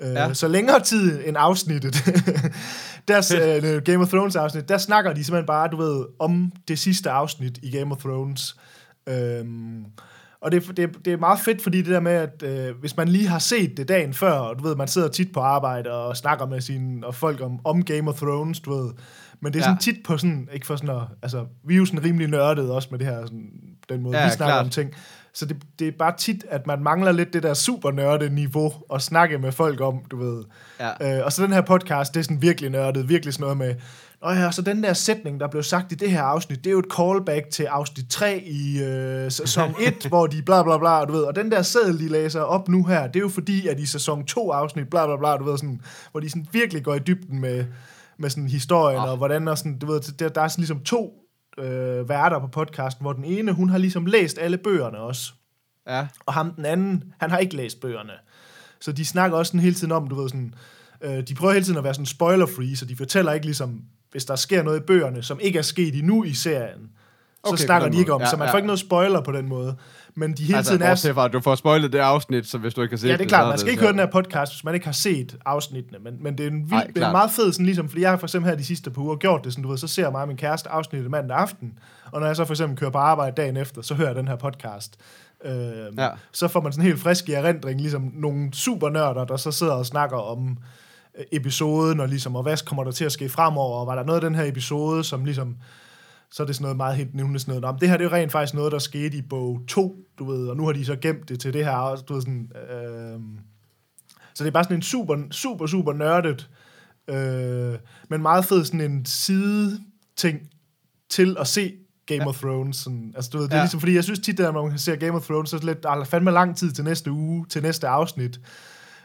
Øh, Ja. Så længere tid end afsnittet, der, øh, Game of Thrones afsnit, der snakker de simpelthen bare, du ved, om det sidste afsnit i Game of Thrones. Øhm, og det, det, det er meget fedt, fordi det der med, at øh, hvis man lige har set det dagen før, og du ved, man sidder tit på arbejde og snakker med sine og folk om, om Game of Thrones, du ved. Men det er Ja. sådan tit på sådan, ikke for sådan at, altså, vi er jo sådan rimelig nørdede også med det her, sådan, den måde, ja, vi snakker klart. om ting. Så det, det er bare tit, at man mangler lidt det der super nørde niveau at snakke med folk om, du ved. Ja. Øh, og så den her podcast, det er sådan virkelig nørdet, virkelig sådan noget med, Nå ja, så den der sætning, der blev sagt i det her afsnit, det er jo et callback til afsnit 3 i øh, sæson 1, hvor de bla bla bla, du ved. Og den der seddel, de læser op nu her, det er jo fordi, at i sæson 2 afsnit, bla bla bla, du ved, sådan, hvor de sådan virkelig går i dybden med, med sådan historien, Ah. og hvordan, og sådan, du ved, der, der er sådan ligesom to øh, værter på podcasten, hvor den ene, hun har ligesom læst alle bøgerne også Ja. og ham den anden, han har ikke læst bøgerne. Så de snakker også sådan hele tiden om, du ved sådan, øh, de prøver hele tiden at være sådan spoiler-free, så de fortæller ikke ligesom, hvis der sker noget i bøgerne, som ikke er sket endnu i serien, Okay, på snakker de ikke om, Ja, så man ja. får ikke noget spoiler på den måde. Men de hele Altså, tiden er... fra, at du får spoilet det afsnit, så hvis du ikke har set Ja, det er klart, man så skal ikke høre den her podcast, hvis man ikke har set afsnittene, men, men det er en, vild, det klart. en meget fed, sådan ligesom, fordi jeg har for eksempel her de sidste par uger gjort det, sådan, du ved, så ser jeg mig og min kæreste afsnittet mandag aften, og når jeg så for eksempel kører på arbejde dagen efter, så hører jeg den her podcast. Øhm, Ja. Så får man sådan helt frisk i erindring, ligesom nogle supernørder, der så sidder og snakker om øh, episoden, og ligesom, og hvad kommer der til at ske fremover, og var der noget af den her episode, som ligesom så er det sådan noget meget helt nævnende sådan noget. Men det her det er rent faktisk noget, der skete i bog 2, du ved, og nu har de så gemt det til det her også, du ved sådan, øh, så det er bare sådan en super, super, super nørdet, øh, men meget fed sådan en side ting til at se Game ja. of Thrones. Sådan, altså, du ved, det er Ja. ligesom, fordi jeg synes tit, at når man ser Game of Thrones, så er det lidt, der er fandme lang tid til næste uge, til næste afsnit.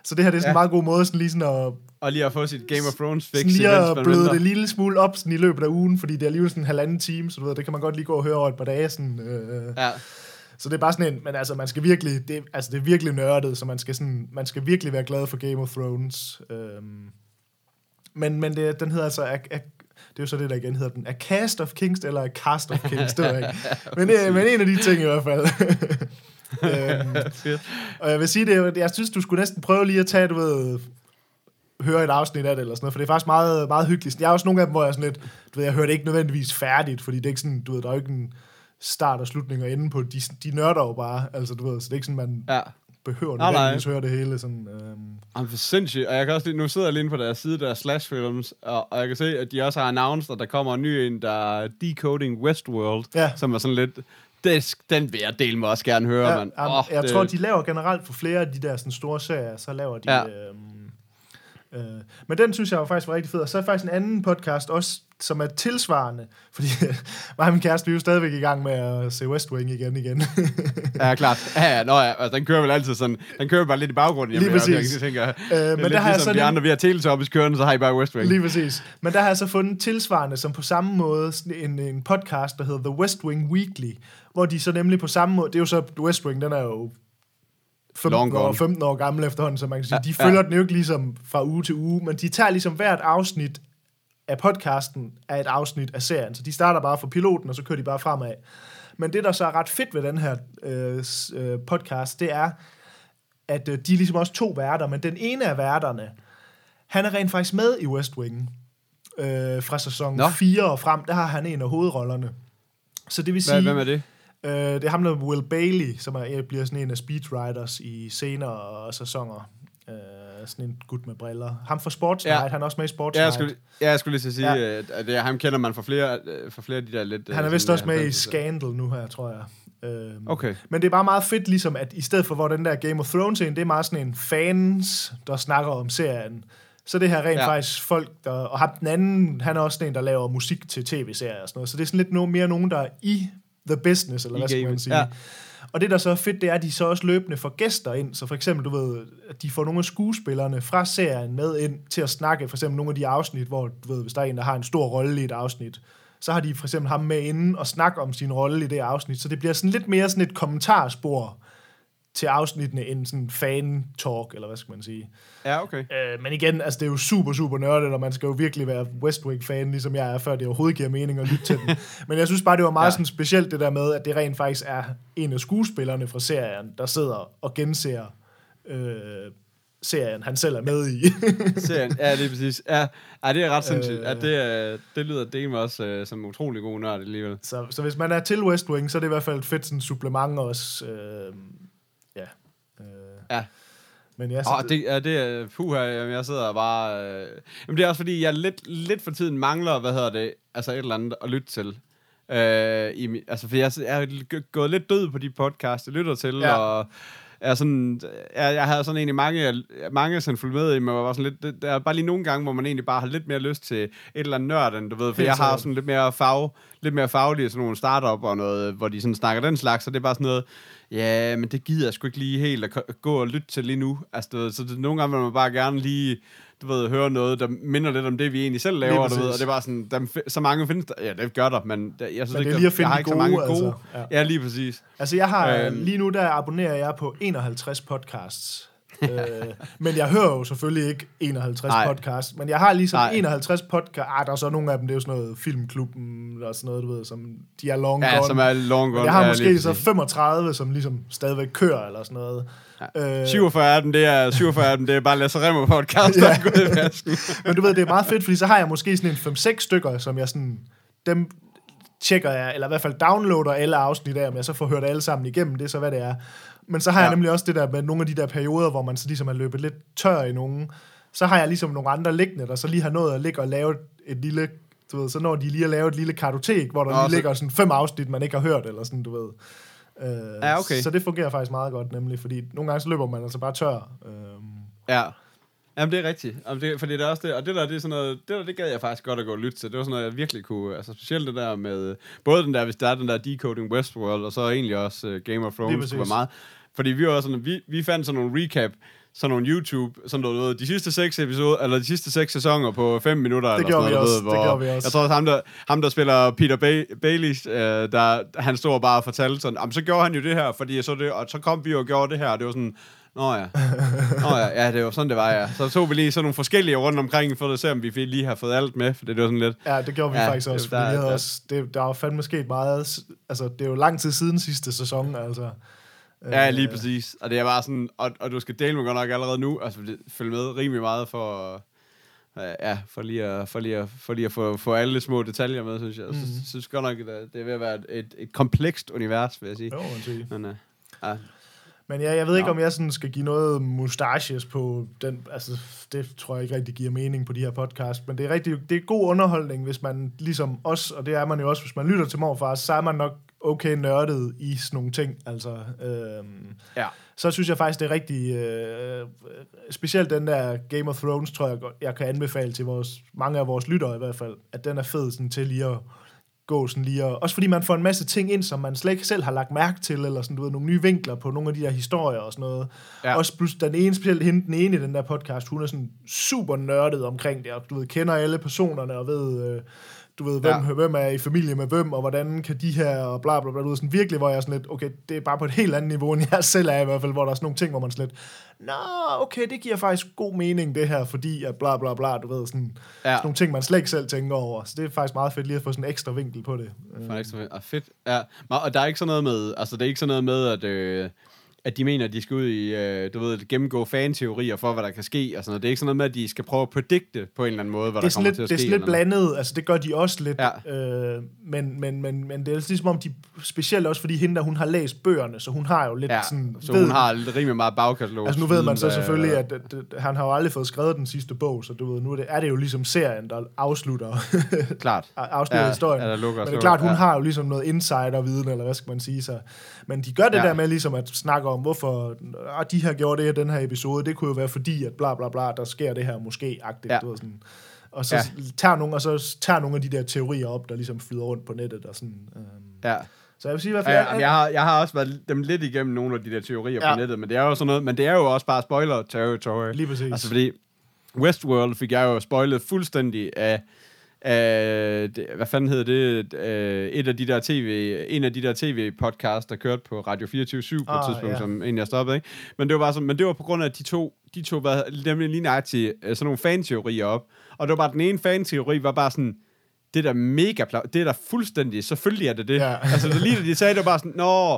Så det her det er sådan Ja. en meget god måde, sådan lige sådan at Og lige at få sit Game of Thrones fix, sådan lige at bløde det en lille smule op sådan i løbet af ugen, fordi det er alligevel sådan en halvanden time, så du ved, det kan man godt lige gå og høre over et par dage. Sådan, øh, Ja. Så det er bare sådan en, men altså man skal virkelig, det, altså det er virkelig nørdet, så man skal, sådan, man skal virkelig være glad for Game of Thrones. Øhm, men men det, den hedder altså, a, a, det er jo så det, der igen hedder den, A Cast of Kings, eller A Cast of Kings, det ved jeg ikke. Men, øh, men en af de ting i hvert fald. øhm, og jeg vil sige, det, jeg synes, du skulle næsten prøve lige at tage, du ved, høre et afsnit af det, eller sådan noget, for det er faktisk meget, meget hyggeligt. Jeg har også nogle af dem, hvor jeg sådan lidt, du ved, jeg hører det ikke nødvendigvis færdigt, fordi det er ikke sådan, du ved, der er jo ikke en start og slutning og ende på, de, de nørder jo bare, altså du ved, så det er ikke sådan, man Ja. behøver Nej, nej. nødvendigvis høre det hele, sådan, øhm, Jamen, for sindssygt. Og jeg kan også lige, nu sidder jeg lige på deres side, der er Slash Films, og, og jeg kan se, at de også har announced, at der kommer en ny en, der er Decoding Westworld, Ja. som er sådan lidt, det, den vil jeg dele mig også gerne høre, ja, mand. Åh, jeg det, tror, de laver generelt for flere af de der sådan, store serier, så laver de... Ja. Øhm, øh, men den synes jeg jo faktisk var rigtig fed. Og så er faktisk en anden podcast også, som er tilsvarende, fordi mig og min kæreste, vi er jo stadigvæk i gang med at se West Wing igen igen. Ja, klart. Ja, ja, nå, ja, altså, den kører vel altid sådan, den kører bare lidt i baggrunden. Lige præcis. Jeg tænker, Øh, det er men der har jeg ligesom så de andre, vi har Teletubbies kørende, så har I bare West Wing. Lige præcis. Men der har jeg så fundet tilsvarende, som på samme måde en, en podcast, der hedder The West Wing Weekly, hvor de så nemlig på samme måde, det er jo så, West Wing, den er jo 15 Long år, gone. 15 år gammel efterhånden, så man kan sige, Ja, de ja. følger den jo ikke ligesom fra uge til uge, men de tager ligesom hvert afsnit af podcasten af et afsnit af serien. Så de starter bare fra piloten, og så kører de bare fremad. Men det, der så er ret fedt ved den her øh, øh, podcast, det er, at øh, de er ligesom også to værter, men den ene af værterne, han er rent faktisk med i West Wing. Øh, fra sæson Nå. 4 og frem, der har han en af hovedrollerne. Så det vil sige, hvem er det? øh, det er ham, der Will Bailey, som er, bliver sådan en af speedwriters i senere sæsoner. Øh, sådan en gut med briller. Ham fra Sports Ja. Night, han er også med i Sports Ja, jeg Night. skulle, ja, jeg skulle lige til at sige, Ja. at det, ham kender man fra flere, øh, fra flere af de der lidt... Han er øh, vist også med i 90'er. Scandal nu her, tror jeg. Øhm, Okay. Men det er bare meget fedt, ligesom at i stedet for, hvor den der Game of Thrones en, det er meget sådan en fans, der snakker om serien. Så det her rent Ja. faktisk folk, der, og ham den anden, han er også en, der laver musik til tv-serier og sådan noget. Så det er sådan lidt no, mere nogen, der er i the business, eller I hvad skal man sige. ja. Og det, der så er fedt, det er, at de så også løbende får gæster ind. Så for eksempel, du ved, at de får nogle af skuespillerne fra serien med ind til at snakke. For eksempel nogle af de afsnit, hvor, du ved, hvis der er en, der har en stor rolle i et afsnit, så har de for eksempel ham med inden og snakke om sin rolle i det afsnit. Så det bliver sådan lidt mere sådan et kommentarspor til afsnittene end sådan fan-talk, eller hvad skal man sige. Ja, okay. Øh, men igen, altså det er jo super, super nørdet, og man skal jo virkelig være West Wing-fan, ligesom jeg er, før det overhovedet giver mening at lytte til den. Men jeg synes bare, det var meget Ja. sådan specielt det der med, at det rent faktisk er en af skuespillerne fra serien, der sidder og genser øh, serien, han selv er med i. Serien, ja, det er præcis. Ja, ja det er ret sindssygt. Øh. Ja, det, er- det lyder det med også øh, som en utrolig god nørd alligevel. så, så hvis man er til West Wing, så er det i hvert fald et fedt sådan supplement også. Øh, ja. Øh, Ja. Men så Åh, det, ja, det er, puha, jamen, jeg sidder bare... Øh, jamen, det er også fordi, jeg lidt, lidt for tiden mangler, hvad hedder det, altså et eller andet at lytte til. Øh, i, altså, for jeg, jeg er gået lidt død på de podcasts, jeg lytter til, Ja. og er sådan, jeg, jeg havde sådan egentlig mange, mange sådan fulgt med i, men var sådan lidt, det- der er bare lige nogle gange, hvor man egentlig bare har lidt mere lyst til et eller andet nørd, end du ved, for Helt jeg har sådan lidt mere fag, lidt mere faglige, sådan nogle startup og noget, hvor de sådan snakker den slags, så det er bare sådan noget, ja, men det gider jeg sgu ikke lige helt at gå og lytte til lige nu. Altså, du ved, så det, nogle gange vil man bare gerne lige, du ved, høre noget, der minder lidt om det, vi egentlig selv laver, du ved, og det er bare sådan, fi- så mange findes der, ja, det gør der, men der, jeg synes Men det er der- lige at finde jeg har ikke så mange gode, gode. altså. Ja. Ja. lige præcis. Altså, jeg har, øhm. lige nu der abonnerer jeg på 51 podcasts. Øh, men jeg hører jo selvfølgelig ikke 51 Nej. Podcasts, men jeg har ligesom Nej. Nej. 51 podcasts. Ah, der er så nogle af dem, det er jo sådan noget filmklubben og sådan noget, du ved, som de er long Ja, gone. som er long men gone. jeg har ja, måske så præcis. 35, som ligesom stadigvæk kører eller sådan noget. Ja. Øh, 47 af dem, det er, 47 af dem, det er bare Lasse Remmer podcast, der Ja. er gået i vasken. Men du ved, det er meget fedt, fordi så har jeg måske sådan en 5-6 stykker, som jeg sådan, dem tjekker jeg, eller i hvert fald downloader alle afsnit af, om jeg så får hørt alle sammen igennem, det er så hvad det er. Men så har ja. Jeg nemlig også det der med nogle af de der perioder, hvor man så ligesom er løbet lidt tør i nogen. Så har jeg ligesom nogle andre liggende, der så lige har nået at ligge og lave et lille Du ved, så når de lige at lave et lille kartotek, hvor der Nå, lige så- ligger sådan fem afsnit, man ikke har hørt, eller sådan, du ved. Øh, Ja, okay. Så det fungerer faktisk meget godt, nemlig, fordi nogle gange så løber man altså bare tør. Øh, Ja. Jamen, det er rigtigt. Jamen, det, fordi det er også det, og det der, det er sådan noget, det der, det gad jeg faktisk godt at gå og lytte til. Det var sådan noget, jeg virkelig kunne, altså specielt det der med, både den der, hvis der er den der Decoding Westworld, og så egentlig også uh, Game of Thrones, kunne være meget. Fordi vi var sådan, vi, vi fandt sådan nogle recap, sådan nogle YouTube, sådan noget, de sidste seks episoder, eller de sidste seks sæsoner på fem minutter, eller gjorde sådan vi noget, også. ved, Det hvor, gjorde vi også. Jeg tror også, ham der, ham der spiller Peter ba- Bailey, øh, der, han stod og bare og fortalte sådan, "Jamen, så gjorde han jo det her, fordi så det, og så kom vi og gjorde det her, og det var sådan, Nå ja. Nå ja, ja, det var sådan, det var, ja. Så tog vi lige sådan nogle forskellige rundt omkring, for at se, om vi fik- lige har fået alt med, for det var sådan lidt... Ja, det gjorde vi Ja, faktisk også. der- Der, vi havde der- også det, der var fandme sket meget. Altså, det er jo lang tid siden sidste sæson, altså. Ja, Øh, lige præcis. Og det er bare sådan, og, og du skal dele med godt nok allerede nu, altså følge med rimelig meget for, ja, for lige at, for lige at, for lige at få, få alle små detaljer med, synes jeg. Jeg synes, Mhm. synes godt nok, at det er ved at være et, et, et komplekst univers, vil jeg sige. Jo, man sige. Men, uh, ja. Men ja, jeg ved ikke, Nå. om jeg sådan skal give noget mustaches på den, altså det tror jeg ikke rigtig giver mening på de her podcast, men det er rigtig, det er god underholdning, hvis man ligesom os, og det er man jo også, hvis man lytter til morfar, så er man nok okay nørdet i sådan nogle ting, altså øhm, ja. så synes jeg faktisk, det er rigtig, øh, specielt den der Game of Thrones, tror jeg, jeg kan anbefale til vores, mange af vores lyttere i hvert fald, at den er fed sådan, til lige at gå sådan lige og, også fordi man får en masse ting ind, som man slet ikke selv har lagt mærke til, eller sådan, du ved, nogle nye vinkler på nogle af de der historier og sådan noget. Ja. Også plus den ene, specielt hende, den ene i den der podcast, hun er sådan super nørdet omkring det, og du ved, kender alle personerne og ved, øh, du ved, hvem, Ja. hvem er i familie med hvem, og hvordan kan de her, og bla bla bla, du ved, sådan virkelig, hvor jeg er sådan lidt, okay, det er bare på et helt andet niveau, end jeg selv er i hvert fald, hvor der er sådan nogle ting, hvor man sådan lidt, nå, okay, det giver faktisk god mening, det her, fordi at bla bla bla, du ved, sådan, Ja. sådan nogle ting, man slet ikke selv tænker over. Så det er faktisk meget fedt lige at få sådan en ekstra vinkel på det. For en ekstra ah, fedt. Ja. Og der er ikke sådan noget med, altså det er ikke sådan noget med, at, øh, at de mener, at de skal ud i, øh, du ved, gennemgå fan-teorier for, hvad der kan ske, og sådan noget. Det er ikke sådan noget med, at de skal prøve at predikte på en eller anden måde, hvad det er der kommer lidt, til at det er ske. sådan lidt noget. blandet, altså det gør de også lidt, Ja. øh, men, men, men, men det er ligesom om de, specielt også fordi hende der, hun har læst bøgerne, så hun har jo lidt Ja, sådan, så hun har lidt rimelig meget bagkatalog. Altså nu ved man så selvfølgelig, hvad- at, at, at han har jo aldrig fået skrevet den sidste bog, så du ved, nu er det, er det jo ligesom serien, der afslutter, Klart. afslutter Ja, historien. ja, der lukker men det er klart, hun ja. har jo ligesom noget insider-viden, eller hvad skal man sige. Så. Men de gør det ja. der med ligesom at snakke om, hvorfor ah, de har gjort det i den her episode. Det kunne jo være fordi, at bla bla bla, der sker det her måske-agtigt. Ja. Du ved, sådan. Og så Ja. tager nogle, og så tager nogle af de der teorier op, der ligesom flyder rundt på nettet. Og sådan, øhm. Ja. Så jeg vil sige fald, Ja, jamen, jeg, har, jeg har også været dem lidt igennem nogle af de der teorier. Ja. på nettet, men det er jo sådan noget, men det er jo også bare spoiler territory. Lige præcis. Altså fordi Westworld fik jeg jo spoilet fuldstændig af, af det, hvad fanden hedder det, øh, et af de der tv, en af de der tv-podcasts, der kørte på Radio 24 på et Ah, tidspunkt, ja. som egentlig jeg stoppede, ikke? Men det var bare sådan, men det var på grund af, at de to, de to var nemlig lige nøjagtigt øh, sådan nogle fan-teorier op, og det var bare, den ene fan-teori var bare sådan, det er da mega, det er da fuldstændig, selvfølgelig er det det. Ja. Altså det, lige da de sagde, det var bare sådan, nå,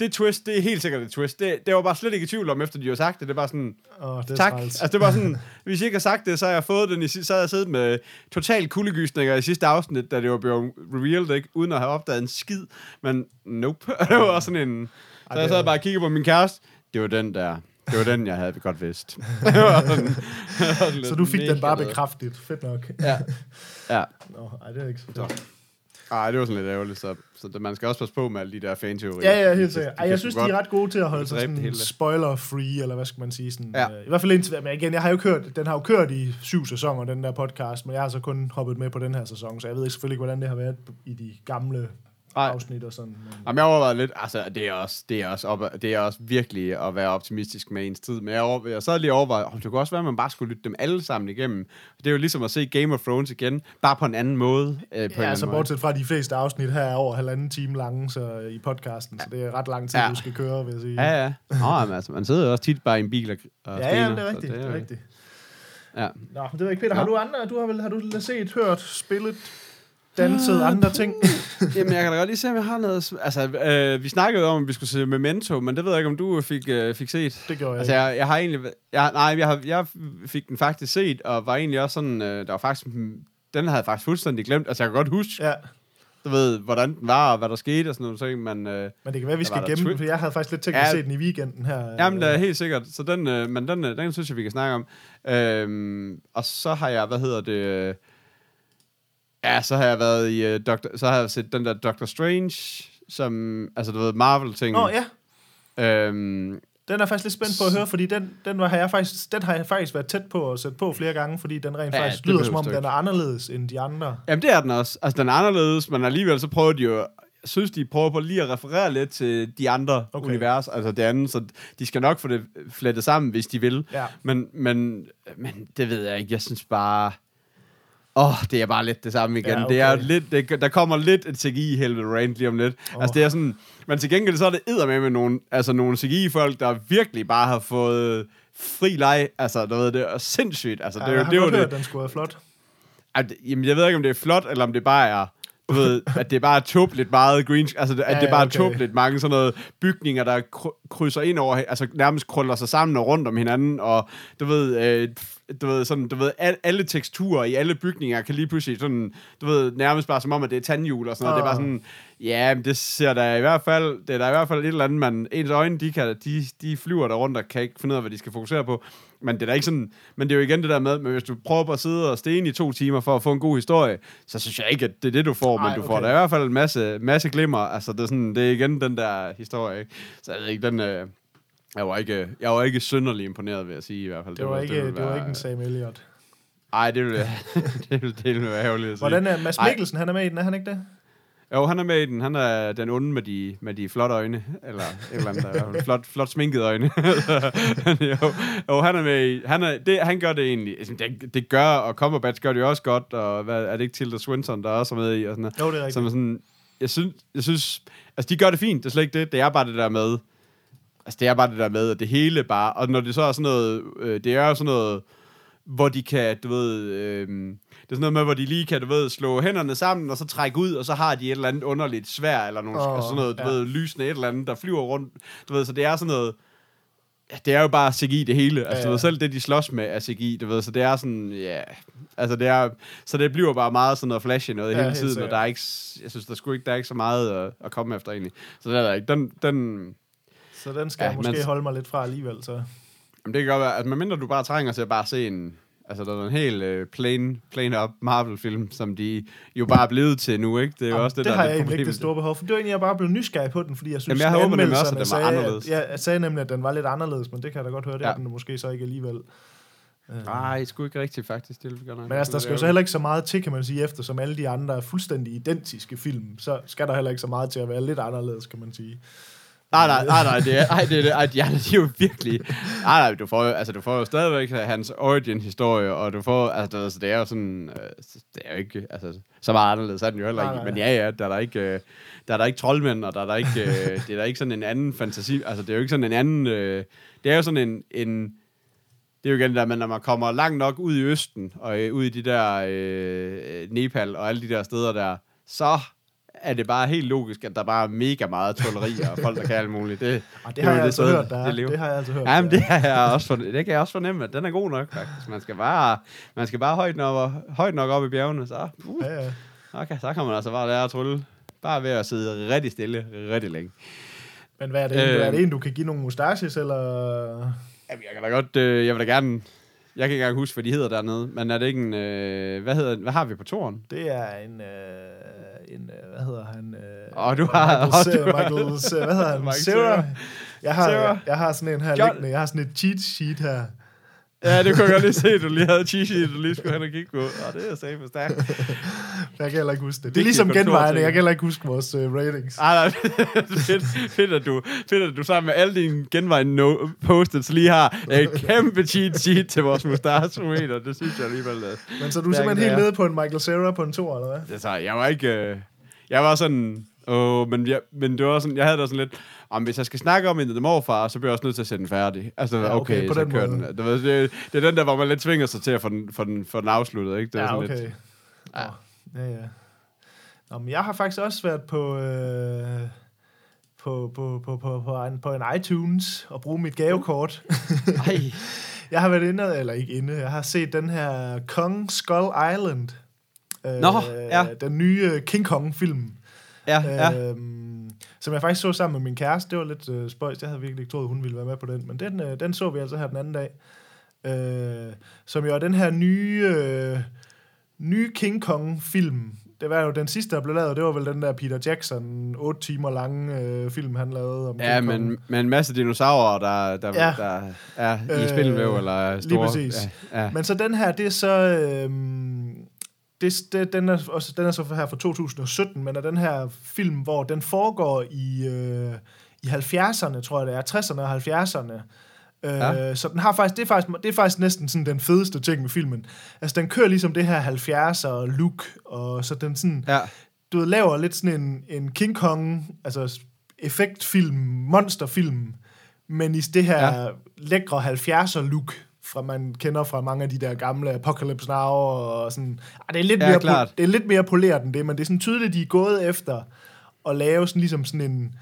det twist, det er helt sikkert et twist. Det, det var bare slet ikke i tvivl om, efter de har sagt det. Det var bare sådan, Åh, det er tak. træls. Altså det var sådan, hvis jeg ikke har sagt det, så har jeg fået den i så har jeg siddet med total kuldegysninger i sidste afsnit, da det var blevet revealed, ikke? uden at have opdaget en skid. Men nope. det var også sådan en... Så jeg det sad bare og kiggede på min kæreste. Det var den der. Det var den, jeg havde godt vidst. Sådan- så du fik den bare bekræftet. Fedt nok. Ja. Ja. Nå, ej, det er ikke så fedt. Ej, det var sådan lidt ærgerligt, så, så man skal også passe på med alle de der fan-teorier. Ja, ja, helt sikkert. Ej, jeg synes, de er ret gode til at holde sig sådan spoiler-free, eller hvad skal man sige. Sådan, Ja. øh, I hvert fald indtil, men igen, jeg har jo kørt, den har jo kørt i syv sæsoner, den der podcast, men jeg har så kun hoppet med på den her sæson, så jeg ved ikke selvfølgelig ikke, hvordan det har været i de gamle Ej. afsnit og sådan. Men, Jamen, jeg overvejede lidt, altså, det er også, det er også, op, det er også virkelig at være optimistisk med ens tid, men jeg, over, jeg sad lige og overvejede, om det kunne også være, at man bare skulle lytte dem alle sammen igennem. Det er jo ligesom at se Game of Thrones igen, bare på en anden måde. Øh, på en ja, altså bortset fra de fleste afsnit her er over halvanden time lange så, i podcasten, så det er ret lang tid, Ja. ja. du skal køre, vil jeg sige. Ja, ja. Nå, men altså, man sidder jo også tit bare i en bil og, og ja, ja, det er rigtigt. Det, jo- er rigtigt. Ja. Nå, det ved jeg ikke, Peter. Nå. Har du andre? Du har vel har du set, hørt, spillet, danset, andre ting? Jamen, jeg kan da godt lige se, om jeg har noget... Altså, øh, vi snakkede om, at vi skulle se Memento, men det ved jeg ikke, om du fik, øh, fik set. Det gjorde jeg Altså, jeg, jeg har egentlig... Jeg, nej, jeg, har, jeg fik den faktisk set, og var egentlig også sådan... Øh, der var faktisk... Den havde jeg faktisk fuldstændig glemt. Altså, jeg kan godt huske, Ja, du ved, hvordan den var, og hvad der skete og sådan noget ting, men... Øh, men det kan være, vi skal gemme den, for jeg havde faktisk lidt tænkt Ja. at se den i weekenden her. Jamen, det er helt sikkert. Så den, øh, men den, øh, den synes jeg, vi kan snakke om. Øhm, og så har jeg, hvad hedder det... Ja, så har jeg været i uh, Doctor, så har jeg set den der Doctor Strange, som, altså du ved, Marvel-ting. Nå ja, Øhm, den er faktisk lidt spændt på at høre, fordi den, den, var, har jeg faktisk, den har jeg faktisk været tæt på at sætte på flere gange, fordi den rent Ja, faktisk lyder som om, den er anderledes end de andre. jamen, det er den også. Altså, den er anderledes, men alligevel så prøver de jo, jeg synes, de prøver på lige at referere lidt til de andre okay. univers, altså det andet, så de skal nok få det flettet sammen, hvis de vil. Ja. Men, men, men det ved jeg ikke. Jeg synes bare... Åh, oh, det er bare lidt det samme igen. Ja, okay. det er lidt, det, der kommer lidt et CGI-helvede rant lige om lidt. Oh. Altså, det er sådan... Men til gengæld så er det med med nogle, altså, nogle CGI-folk, der virkelig bare har fået fri leg. Altså, du ved, det er sindssygt. Altså, Ja, det, er jeg jo- har det, godt det, hørt, at den skulle være flot. at, jamen, jeg ved ikke, om det er flot, eller om det bare er, du ved, at det er bare tåbeligt meget green, altså at Ja, det er bare okay. tåbeligt mange sådan noget bygninger, der kry- krydser ind over, altså nærmest krøller sig sammen og rundt om hinanden, og du ved, øh, du ved, sådan, du ved, al, alle teksturer i alle bygninger kan lige pludselig sådan, du ved, nærmest bare som om, at det er tandhjul og sådan noget. Det er bare sådan, ja, men det ser da i hvert fald, det er da i hvert fald et eller andet, man, ens øjne, de, kan, de, de flyver der rundt og kan ikke finde ud af, hvad de skal fokusere på. Men det er ikke sådan, men det er jo igen det der med, men hvis du prøver på at sidde og stene i to timer for at få en god historie, så synes jeg ikke, at det er det, du får, Ej, men du okay. får da i hvert fald en masse, masse glimmer. Altså, det er, sådan, det er igen den der historie, ikke? Så jeg ved ikke, den... Øh, jeg var ikke, jeg var ikke synderlig imponeret, vil jeg sige i hvert fald. Det var, ikke, det, ville var være- ikke en Sam Elliott. Ej, det ville, det ville, det ville være ærgerligt at sige. Hvordan er Mads Ej. Mikkelsen, han er med i den, er han ikke det? Jo, han er med i den. Han er den onde med de, med de flotte øjne. Eller et eller andet. Der, flot, flot sminkede øjne. jo, jo, han er med i... Han, er, det, han gør det egentlig. Altså, Det, det gør, og Cumberbatch gør det også godt. Og hvad, er det ikke Tilda Swinton, der også er med i? Og sådan noget. Jo, det er rigtigt. Som er sådan, jeg synes, jeg synes, altså de gør det fint, det er slet ikke det, det er bare det der med, altså det er bare det der med, at det hele bare, og når det så er sådan noget, øh, det er jo sådan noget, hvor de kan, du ved, øh, det er sådan noget med, hvor de lige kan, du ved, slå hænderne sammen, og så trække ud, og så har de et eller andet underligt svær, eller nogle, oh, sådan noget, du ja. ved, lysende et eller andet, der flyver rundt, du ved, så det er sådan noget, det er jo bare CGI det hele. Altså, Ja, ja. Du ved, selv det, de slås med, er CGI, du ved, så det er sådan, ja... Altså, det er... Så det bliver bare meget sådan noget flashy noget Ja, hele tiden, og der er ikke... Jeg synes, der skulle ikke, der er ikke så meget at, at komme efter, egentlig. Så det er der ikke. Den, den, Så den skal Ja, jeg måske men- holde mig lidt fra alligevel. Så. jamen, det kan godt være, at medmindre du bare trænger til at bare se en... Altså, der er en helt uh, plain, plain up Marvel-film, som de jo bare er blevet til nu, ikke? Det er jo Jamen, også det, det der har er jeg egentlig ikke det problemet. store behov for. Det var egentlig, jeg bare blev nysgerrig på den, fordi jeg synes, Jamen, jeg håber nemlig også, at den var sagde, anderledes. At, ja, jeg sagde nemlig, at den var lidt anderledes, men det kan jeg da godt høre, det Ja. er den måske så ikke alligevel. Øh, Nej, sgu ikke rigtigt, faktisk. Det nok. Men altså, der skal jo så heller ikke så meget til, kan man sige, eftersom alle de andre er fuldstændig identiske film, så skal der heller ikke så meget til at være lidt anderledes, kan man sige. Nej, nej, nej, nej, det er, ej, det er, ej, de, andre, de er jo virkelig... Nej, nej, du får, jo- altså, du får jo stadigvæk hans origin-historie, og du får... Altså, det, altså, det er jo sådan... Øh, det er jo ikke... Altså, så meget anderledes er den jo heller Nej, ikke. nej. Men ja, ja, der er der ikke... Øh, der er der ikke troldmænd, og der er der ikke... Øh, det er der ikke sådan en anden fantasi... Altså, det er jo ikke sådan en anden... Øh, det er jo sådan en... en det er jo igen der, men når man kommer langt nok ud i Østen, og øh, ud i de der øh, Nepal og alle de der steder der, så er det bare helt logisk, at der bare er mega meget trolleri og folk, der kan alt muligt. Det, Og det har er jeg altså hørt, der er. det. Det har jeg altså hørt. Ja, men der det, har jeg også fornem- det kan jeg også fornemme, at den er god nok, faktisk. Man skal bare, man skal bare højt, nok, højt nok op i bjergene, så, uh. Ja, ja. okay, så kan man altså bare lære at trylle. Bare ved at sidde rigtig stille, rigtig længe. Men hvad er det, øh, Øh. er det en, du kan give nogle mustaches, eller... Jamen, jeg kan da godt, øh, jeg vil da gerne, jeg kan ikke engang huske, hvad de hedder dernede, men er det ikke en, øh, hvad, hedder, hvad har vi på toren? Det er en, øh, en øh, hvad hedder han? Øh, Åh, du har- Michael, Se- du Michael, hvad hedder han? Michael Sarah. Jeg har, Cera. jeg, jeg har sådan en her John- liggende. Jeg har sådan et cheat sheet her. Ja, det kunne jeg godt lige se, at du lige havde cheesy, du lige skulle hen og kigge på. Åh, det er safe stærkt. Jeg kan heller ikke huske det. Det er Vigtige ligesom genvejende. Jeg kan heller ikke huske vores uh, ratings. Ej, nej, fedt, fedt, at du, fedt, at du sammen med alle dine genvej no post lige har et kæmpe cheat sheet til vores mustache-meter. Det synes jeg alligevel. At Men så er du det er simpelthen helt det, nede på en Michael Cera på en to, eller hvad? det, så jeg var ikke... Øh, jeg var sådan... Åh, men, jeg, men det var sådan, jeg havde da sådan lidt, om hvis jeg skal snakke om en The Morfar, så bliver jeg også nødt til at sætte den færdig. Altså, Ja, okay, okay, på så den kører måde. den. Det, var- det, det, er den der, hvor man lidt tvinger sig til at få den, få den, få den afsluttet, ikke? Det er Ja, sådan okay. Lidt, Ja. ja, ja. Nå, men jeg har faktisk også været på, øh, på, på, på, på, på, en, på en iTunes og bruge mit gavekort. ej, Jeg har været inde, eller ikke inde, jeg har set den her Kong Skull Island. Øh, Nå, ja. Den nye King Kong-film. Ja, ja. Øhm, som jeg faktisk så sammen med min kæreste. Det var lidt øh, spøjst. Jeg havde virkelig ikke troet, hun ville være med på den. Men den, øh, den så vi altså her den anden dag. Øh, som jo er den her nye... Øh, nye King Kong-film, det var jo den sidste, der blev lavet, det var vel den der Peter Jackson, 8 timer lange øh, film, han lavede om Ja, King Kong. men med en masse dinosaurer, der, der, Ja. ja. der er i Øh, spindelvæv, eller lige store... præcis. Ja, ja. Men så den her, det er så... Øh, det, det, den, er også, den er så her fra 2017, men er den her film, hvor den foregår i, øh, i 70'erne, tror jeg det er, 60'erne og 70'erne. Øh, Ja. Så den har faktisk, det er faktisk, det er faktisk næsten sådan den fedeste ting med filmen. Altså, den kører ligesom det her 70'er look, og så den sådan, ja. du ved, laver lidt sådan en, en King Kong, altså effektfilm, monsterfilm, men i det her ja. Lækre 70'er look, fra man kender fra mange af de der gamle Apocalypse Now og sådan. Ah, det er lidt Ja, mere klart. po- det er lidt mere poleret end det, men det er sådan tydeligt, de er gået efter at lave sådan ligesom sådan en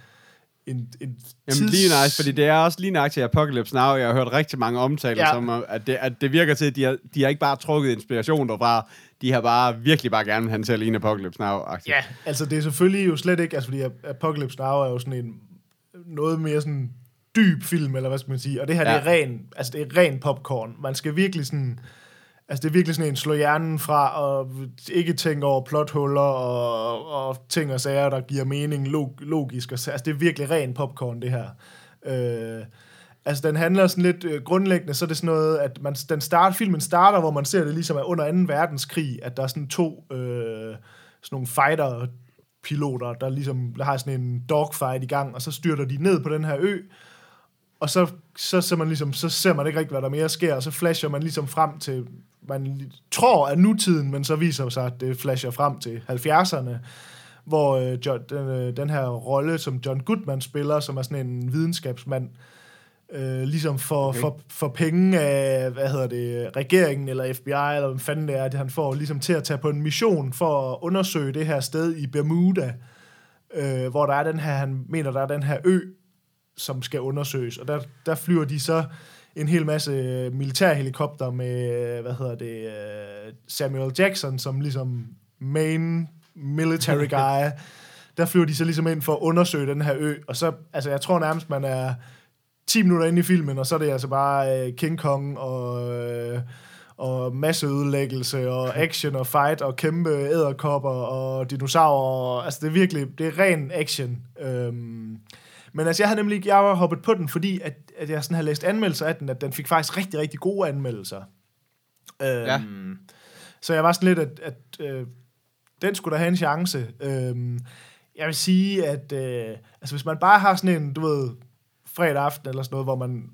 en, en Jamen lige nice, fordi det er også lige nok til Apocalypse Now. Jeg har hørt rigtig mange omtaler, Ja. som at det, at det virker til, at de har, de har ikke bare trukket inspiration derfra, de har bare virkelig bare gerne vil have til at ligne Apocalypse now -agtigt. Ja, altså det er selvfølgelig jo slet ikke, altså fordi Apocalypse Now er jo sådan en noget mere sådan dyb film, eller hvad skal man sige, og det her, ja. det er ren, altså det er ren popcorn. Man skal virkelig sådan, altså det er virkelig sådan en slå hjernen fra, og ikke tænke over plothuller, og, og ting og sager, der giver mening log, logisk, og, så- altså det er virkelig ren popcorn, det her. Øh, altså den handler sådan lidt øh, grundlæggende, så er det sådan noget, at man, den start, filmen starter, hvor man ser det ligesom er under 2. verdenskrig, at der er sådan to øh, sådan nogle fighter piloter, der ligesom har sådan en dogfight i gang, og så styrter de ned på den her ø, og så, så, ser man ligesom, så ser man ikke rigtig, hvad der mere sker, og så flasher man ligesom frem til, man tror er nutiden, men så viser sig, at det flasher frem til 70'erne, hvor øh, John, den, øh, den her rolle, som John Goodman spiller, som er sådan en videnskabsmand, øh, ligesom for, okay. Okay. for, for penge af, hvad hedder det, regeringen eller FBI, eller hvad fanden det er, det han får, ligesom til at tage på en mission for at undersøge det her sted i Bermuda, øh, hvor der er den her, han mener, der er den her ø, som skal undersøges, og der, der flyver de så en hel masse øh, militærhelikopter med, øh, hvad hedder det, øh, Samuel Jackson, som ligesom main military guy, der flyver de så ligesom ind for at undersøge den her ø, og så, altså jeg tror nærmest, man er 10 minutter inde i filmen, og så er det altså bare King Kong og, og masseødelæggelse og action og fight og kæmpe æderkopper og dinosaurer. Og, altså det er virkelig, det er ren action. Øhm, men altså jeg har nemlig, jeg var hoppet på den, fordi at, at jeg sådan har læst anmeldelser af den, at den fik faktisk rigtig, rigtig gode anmeldelser. Øhm, Ja. Så jeg var sådan lidt, at, at øh, den skulle da have en chance. Øhm, jeg vil sige, at øh, altså hvis man bare har sådan en, du ved, fredag aften eller sådan noget, hvor man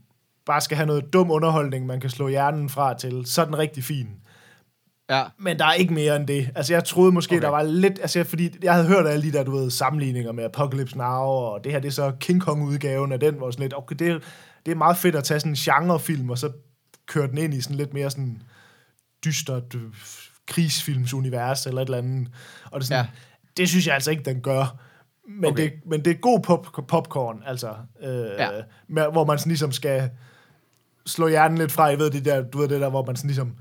bare skal have noget dum underholdning, man kan slå hjernen fra til, så er den rigtig fin. Ja. Men der er ikke mere end det. Altså, jeg troede måske, okay. Der var lidt... Altså, fordi jeg havde hørt alle de der, du ved, sammenligninger med Apocalypse Now, og det her, det er så King Kong-udgaven af den, hvor sådan lidt, okay, det, det er meget fedt at tage sådan en genrefilm, og så køre den ind i sådan lidt mere sådan dystert øh, krigsfilmsunivers, eller et eller andet. Og det, sådan, ja. Det synes jeg altså ikke, den gør. Men, okay. Det, men det er god pop, popcorn, altså. Øh. Ja. med, hvor man sådan ligesom skal slå hjernen lidt fra, jeg ved det der, du ved det der, hvor man sådan ligesom,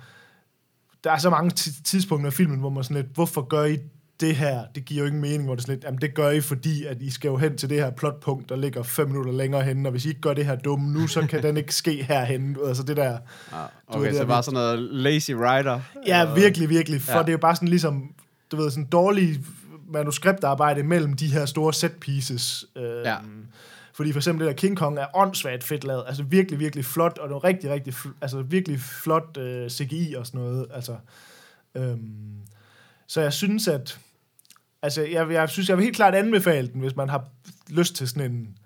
der er så mange ti- tidspunkter i filmen, hvor man sådan lidt, hvorfor gør I det her? Det giver jo ingen mening, hvor det er sådan lidt, jamen det gør I, fordi at I skal jo hen til det her plotpunkt, der ligger fem minutter længere henne, og hvis I ikke gør det her dumme nu, så kan den ikke ske ved, Altså det der, Ah, Du ved, okay, så er bare sådan noget lazy writer. Ja, virkelig, virkelig. For ja. Ja. det er jo bare sådan ligesom, du ved, sådan dårlig manuskriptarbejde mellem de her store set pieces. Øh, Ja. Fordi for eksempel det der King Kong er åndssvagt fedt lavet. Altså virkelig, virkelig flot, og det er rigtig, rigtig, altså virkelig flot øh, CGI og sådan noget. Altså, øhm, så jeg synes, at altså, jeg, jeg synes, jeg vil helt klart anbefale den, hvis man har lyst til sådan en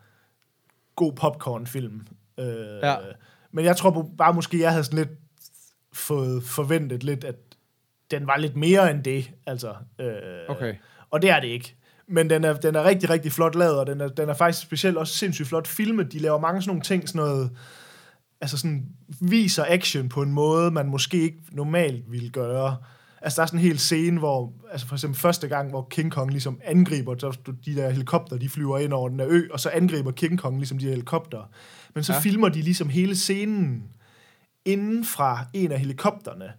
god popcorn-film. Øh, Ja. Men jeg tror bare måske, jeg havde sådan lidt fået forventet lidt, at den var lidt mere end det. Altså, øh, Okay. Og det er det ikke. Men den er, den er rigtig, rigtig flot lavet, og den er, den er faktisk specielt også sindssygt flot filmet. De laver mange sådan nogle ting, sådan noget, altså sådan, viser action på en måde, man måske ikke normalt ville gøre. Altså, der er sådan en hel scene, hvor, altså for eksempel første gang, hvor King Kong ligesom angriber, så de der helikopter, de flyver ind over den der ø, og så angriber King Kong ligesom de her helikopter. Men så. Ja. filmer de ligesom hele scenen inden fra en af helikopterne,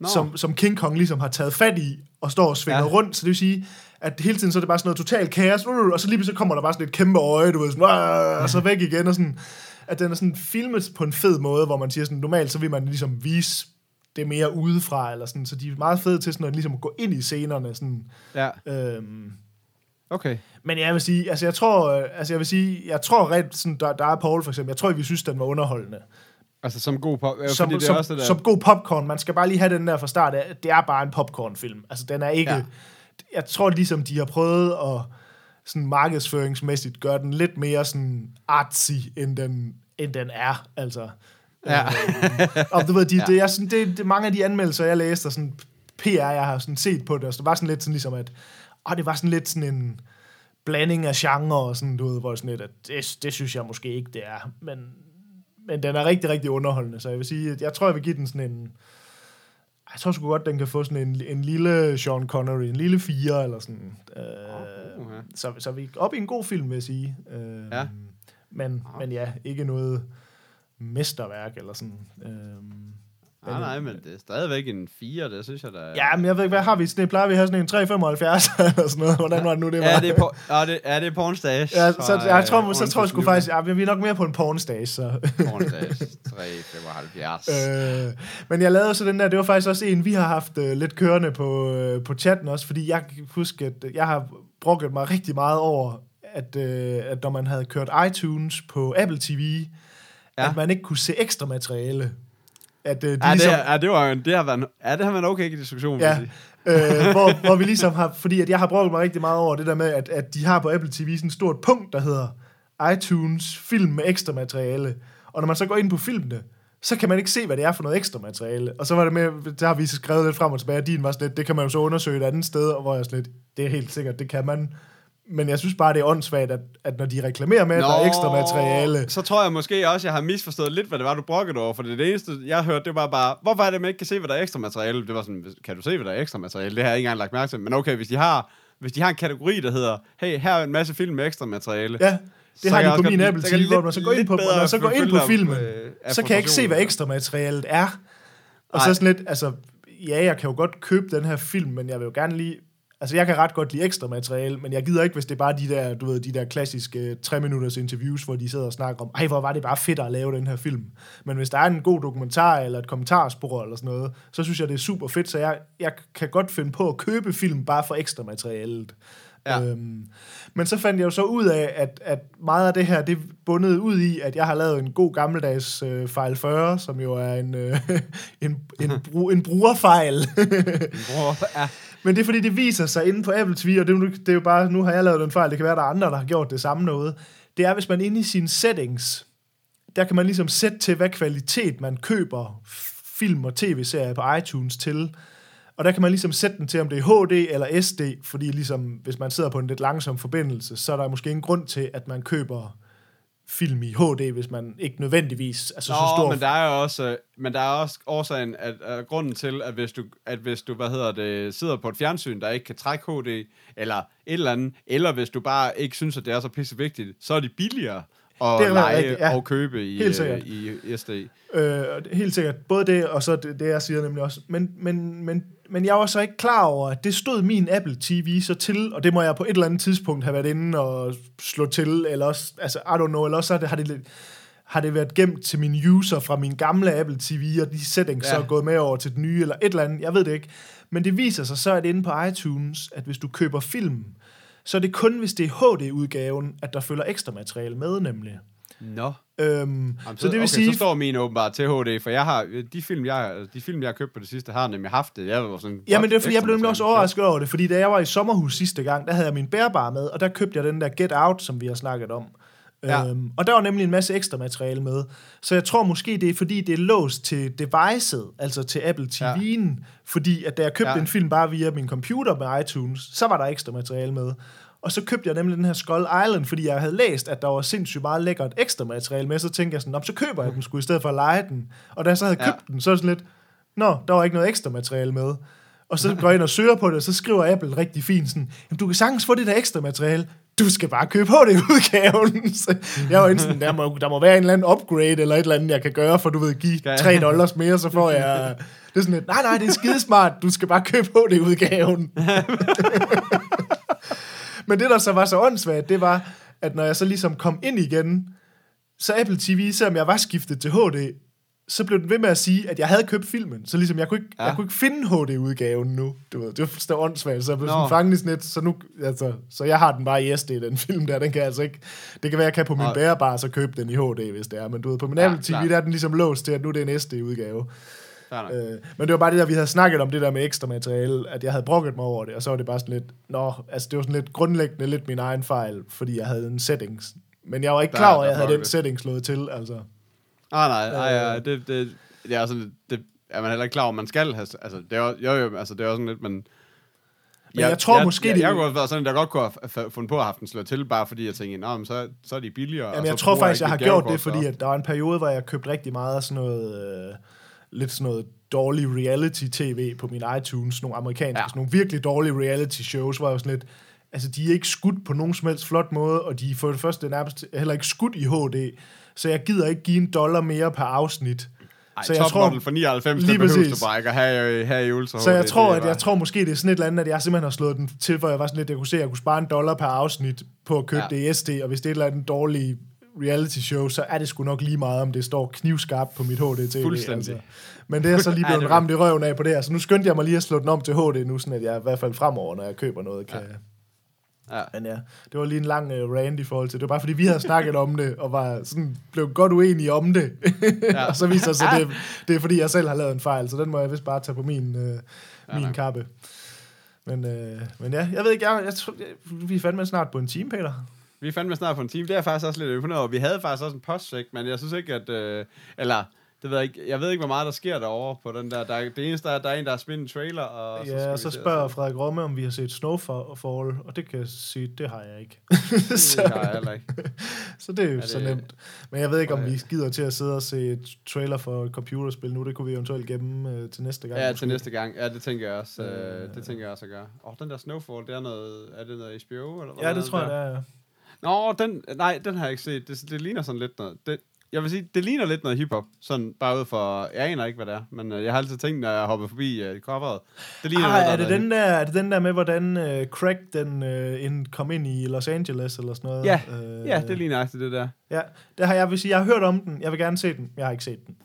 Nå. som, som King Kong ligesom har taget fat i, og står og svinger ja. Rundt, så det vil sige, at hele tiden så er det bare sådan noget total kaos, uh, og så lige pludselig kommer der bare sådan et kæmpe øje, du ved, sådan, uh, og så væk igen, og sådan, at den er sådan filmet på en fed måde, hvor man siger sådan, normalt så vil man ligesom vise det er mere udefra, eller sådan, så de er meget fede til sådan at, ligesom at gå ind i scenerne. Sådan, Ja, øhm, okay. men jeg vil sige, altså jeg tror, øh, altså jeg vil sige, jeg tror ret, sådan, der, der er Paul for eksempel, jeg tror, vi synes, den var underholdende. Altså som god pop. Ja, som, det som, også der. som god popcorn. Man skal bare lige have den der fra start af. Det er bare en popcornfilm. Altså, den er ikke... Ja. Jeg tror ligesom, de har prøvet at sådan markedsføringsmæssigt gøre den lidt mere sådan artsy, end den, end den er. Altså, Ja. øh, og du ved, de, ja. det er sådan, det, det, mange af de anmeldelser, jeg læste, og sådan PR, jeg har sådan set på det, og så det var sådan lidt sådan ligesom, at åh, det var sådan lidt sådan en blanding af genre, og sådan, du ved, hvor sådan lidt, at det, det synes jeg måske ikke, det er. Men, men den er rigtig, rigtig underholdende, så jeg vil sige, at jeg tror, jeg vil give den sådan en... Jeg tror sgu godt, den kan få sådan en, en lille Sean Connery, en lille fire, eller sådan. Øh, Uh, ja. så, så er vi op i en god film, vil jeg sige. Øh, Ja. Men, men ja, ikke noget mesterværk, eller sådan. Øh, Nej, nej, men det er stadigvæk en 4, det synes jeg, er... ja, men jeg ved ikke, hvad har vi? En- plejer vi at have sådan en 375, eller sådan noget? Hvordan var det nu, det var? Ja, det er, på, ja, det, ja, det er pornstage. Ja, så, jeg tror, øh, så tror jeg sgu faktisk, ja, vi er nok mere på en pornstage, så. Pornstage 375. Øh, men jeg lavede så den der, det var faktisk også en, vi har haft øh, lidt kørende på, øh, på chatten også, fordi jeg kan huske, at jeg har brokket mig rigtig meget over, at, øh, at når man havde kørt iTunes på Apple TV, ja. at man ikke kunne se ekstra materiale. At, øh, de Ja, det, ligesom, er, ja, det, var, det har været, en- ja, det har været en okay diskussion, Ja, øh, hvor, hvor vi ligesom har, fordi at jeg har brugt mig rigtig meget over det der med, at, at de har på Apple TV sådan et stort punkt, der hedder iTunes film med ekstra materiale. Og når man så går ind på filmene, så kan man ikke se, hvad det er for noget ekstra materiale. Og så var det med, der har vi så skrevet lidt frem og tilbage, og din var sådan lidt, det kan man jo så undersøge et andet sted, og hvor jeg sådan lidt, det er helt sikkert, det kan man. Men jeg synes bare, det er åndssvagt, at, at når de reklamerer med, at der er ekstra materiale, Så tror jeg måske også, jeg har misforstået lidt, hvad det var, du brokkede over. For det, eneste, jeg hørte, det var bare, hvorfor er det, man ikke kan se, hvad der er ekstra materiale? Det var sådan, kan du se, hvad der er ekstra materiale? Det har jeg ikke engang lagt mærke til. Men okay, hvis de har, hvis de har en kategori, der hedder, hey, her er en masse film med ekstra materiale. ja, det Så har de på min Apple TV, hvor man så går ind på, når så går ind på filmen, øh, så kan jeg ikke se, hvad ekstra materialet er. Og Nej. så sådan lidt, altså, ja, jeg kan jo godt købe den her film, men jeg vil jo gerne lige, altså jeg kan ret godt lide ekstra materiale, men jeg gider ikke, hvis det er bare de der, du ved, de der klassiske tre minutters interviews, hvor de sidder og snakker om, ej, hvor var det bare fedt at lave den her film. Men hvis der er en god dokumentar eller et kommentarspor eller sådan noget, så synes jeg, det er super fedt, så jeg, jeg kan godt finde på at købe film bare for ekstra materialet. Ja. Øhm, men så fandt jeg jo så ud af, at, at meget af det her, det bundet ud i, at jeg har lavet en god gammeldags øh, fejl 40, som jo er en, øh, en, en, bru, en brugerfejl. Bror, ja. Men det er fordi, det viser sig inde på Apple TV, og det, er jo- det er jo bare, nu har jeg lavet den fejl, det kan være, der er andre, der har gjort det samme noget. Det er, hvis man inde i sine settings, der kan man ligesom sætte til, hvad kvalitet man køber film og tv-serier på iTunes til. Og der kan man ligesom sætte den til, om det er HD eller SD, fordi ligesom, hvis man sidder på en lidt langsom forbindelse, så er der måske ingen grund til, at man køber film i HD, hvis man ikke nødvendigvis altså Nå, så stor... men der er jo også, øh, men der er også årsagen, at, at grunden til, at hvis du, at hvis du, hvad hedder det, sidder på et fjernsyn, der ikke kan trække HD, eller et eller andet, eller hvis du bare ikke synes, at det er så pisse vigtigt, så er de billigere at Det er lege rigtigt, ja. og købe i, Helt øh, sikkert. i SD. Øh, helt sikkert. Både det, og så det, det, jeg siger nemlig også. Men, men, men, men jeg var så ikke klar over, at det stod min Apple TV så til, og det må jeg på et eller andet tidspunkt have været inde og slå til, eller også, altså, I don't know, eller også har det, har det, lidt- har det været gemt til min user fra min gamle Apple TV, og de settings Ja. så er gået med over til den nye, eller et eller andet, jeg ved det ikke. Men det viser sig så, at inde på iTunes, at hvis du køber film, så er det kun, hvis det er HD-udgaven, at der følger ekstra materiale med, nemlig. Nå. Øhm, Jamen, så, så det vil okay, sige, så står min åbenbart til HD, for jeg har, de film, jeg, de film, jeg har købt på det sidste, har nemlig haft det. Jeg var sådan, Jamen det er fordi, jeg blev nemlig også overrasket over det, fordi da jeg var i sommerhus sidste gang, der havde jeg min bærbare med, og der købte jeg den der Get Out, som vi har snakket om. Ja. Ja. Øhm, og der var nemlig en masse ekstra materiale med. Så jeg tror måske, det er fordi, det er låst til devicet, altså til Apple TV'en. Ja. Fordi at da jeg købte Ja. ja. en film bare via min computer med iTunes, så var der ekstra materiale med. Og så købte jeg nemlig den her Skull Island, fordi jeg havde læst, at der var sindssygt meget lækkert ekstra materiale med. Så tænkte jeg sådan, "Nå, så køber jeg den sgu i stedet for at lege den. Og da jeg så havde Ja. købt den, så er det sådan lidt, Nå, der var ikke noget ekstra materiale med. Og så går jeg ind og søger på det, og så skriver Apple rigtig fint sådan, Jamen, du kan sagtens få det der ekstra materiale. Du skal bare købe HD-udgaven. Så jeg var sådan, der må, der må være en eller anden upgrade, eller et eller andet, jeg kan gøre, for du ved, give Skal jeg? 3 dollars mere, så får jeg... Det er sådan lidt, nej, nej, det er skidesmart, du skal bare købe HD-udgaven. Men det, der så var så åndssvagt, det var, at når jeg så ligesom kom ind igen, så Apple TV, selvom jeg var skiftet til HD, så blev den ved med at sige, at jeg havde købt filmen. Så ligesom, jeg kunne ikke, ja. Jeg kunne ikke finde HD-udgaven nu. Du ved, det var fuldstændig åndssvagt, så jeg blev Nå. sådan fanget i sådan et, så nu, altså, så jeg har den bare i SD, den film der, den kan jeg altså ikke, det kan være, jeg kan på min bærebar, så købe den i HD, hvis det er, men du ved, på min Ja, Apple TV, klart. der er den ligesom låst til, at nu er det en SD-udgave. Øh, men det var bare det der, vi havde snakket om det der med ekstra materiale, at jeg havde brokket mig over det, og så var det bare sådan lidt, nå, altså det var sådan lidt grundlæggende lidt min egen fejl, fordi jeg havde en settings. Men jeg var ikke Der- klar over, at jeg havde den setting slået til, altså. Ah, nej, nej, Øh. ja, det, det, det er sådan, det er man heller ikke klar over, man skal have, altså, det er, jo- jo, jo, altså, det er også sådan lidt, men... Men jeg tror måske, jeg, jeg, jeg kunne også være sådan, at jeg godt kunne have fundet på at have den slået til, bare fordi jeg tænkte, Nå, men så, så er de billigere. Jamen, jeg tror faktisk, jeg har gjort det, fordi at der var en periode, hvor jeg købte rigtig meget af sådan noget, øh, lidt sådan noget dårlig reality-tv på min iTunes, nogle amerikanske, ja. Sådan nogle virkelig dårlige reality-shows, hvor jeg var sådan lidt, altså de er ikke skudt på nogen som helst flot måde, og de er for det første nærmest heller ikke skudt i HD, så jeg gider ikke give en dollar mere per afsnit. Ej, så jeg tror, for 99, Lige det behøver præcis. du bare ikke at have, øh, have i Ultra så jeg tror, det at jeg tror måske, det er sådan et eller andet, at jeg simpelthen har slået den til, hvor jeg var sådan lidt, jeg kunne se, at jeg kunne spare en dollar per afsnit på at købe ja. Det SD, og hvis det er et eller andet dårligt reality show, så er det sgu nok lige meget, om det står knivskarpt på mit HD-TV. Fuldstændig. Men det er så lige Ej, blevet er ramt i røven af på det her, så nu skyndte jeg mig lige at slå den om til HD nu, sådan at jeg i hvert fald fremover, når jeg køber noget, kan... Ja. Ja. Men ja, det var lige en lang uh, rant i forhold til det. Var bare fordi, vi havde snakket om det, og var sådan, blev godt uenige om det. Ja. og så viser det sig, det, det er fordi, jeg selv har lavet en fejl, så den må jeg vist bare tage på min, uh, min nej. kappe. Men, øh, men ja, jeg ved ikke, jeg, jeg, tror, jeg, vi er fandme snart på en time, Peter. Vi er fandme snart på en time. Det er jeg faktisk også lidt imponeret over. Vi havde faktisk også en postsæk, men jeg synes ikke, at... Øh, eller, det ved jeg ikke. Jeg ved ikke, hvor meget der sker derovre på den der. der er, det eneste er, at der er en, der har spillet en trailer, og ja, så vi til at spørger. Frederik Romme, om vi har set Snowfall, og det kan jeg sige, det har jeg ikke. Det har jeg heller ikke. Så det er jo Er det- så nemt. Men jeg ved ikke, om vi gider til at sidde og se trailer for et computerspil nu. Det kunne vi eventuelt gemme øh, til næste gang. Ja, måske. til næste gang. Ja, det tænker jeg også. Øh, Øh. det tænker jeg også at gøre. Åh, oh, den der Snowfall, det er noget... Er det noget HBO? Eller hvad Ja, det tror jeg, det er, ja. Nå, den, nej, den har jeg ikke set. Det, det ligner sådan lidt noget... Det, jeg vil sige, det ligner lidt noget hiphop. Sådan bare ud for... Jeg aner ikke, hvad det er. Men øh, jeg har altid tænkt, når jeg hopper forbi uh, coveret. Det ligner Ah, noget, er, det den der, er det den der med, hvordan øh, Craig den, øh, ind, kom ind i Los Angeles eller sådan noget? Ja, øh, Ja, det ligner det der. Ja, det har jeg vil sige, jeg har hørt om den. Jeg vil gerne se den. Jeg har ikke set den.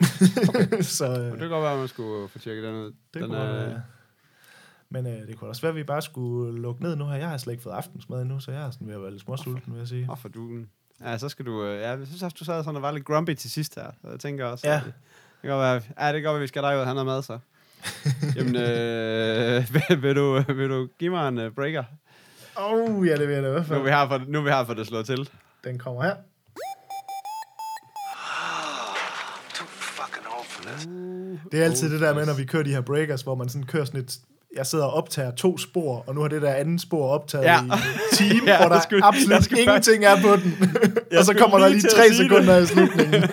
Okay. så øh, Det kan godt være, at man skulle få tjekket den ud. det den, kunne er- være, Men øh, det kunne også være, at vi bare skulle lukke ned nu her. Jeg har slet ikke fået aftensmad endnu, så jeg er sådan ved at være lidt småsulten, vil jeg sige. Åh, for duen. Ja, så skal du... Øh, ja, jeg synes også, du sad sådan og var lidt grumpy til sidst her. Så jeg tænker også... Ja. at Det kan godt være, ja, det kan godt være, at vi skal dig ud og have noget mad, så. Jamen, øh, vil, vil, du, vil du give mig en uh, breaker? Åh, oh, ja, det vil jeg da i hvert Nu er fald. vi her for, nu er vi her for det slået til. Den kommer her. This. Det er altid det der med, når vi kører de her breakers, hvor man sådan kører sådan et... Jeg sidder og optager to spor, og nu har det der andet spor optaget Ja. i en time, Ja, hvor der skulle- absolut skulle ingenting er på den. og så kommer der lige tre sekunder i slutningen.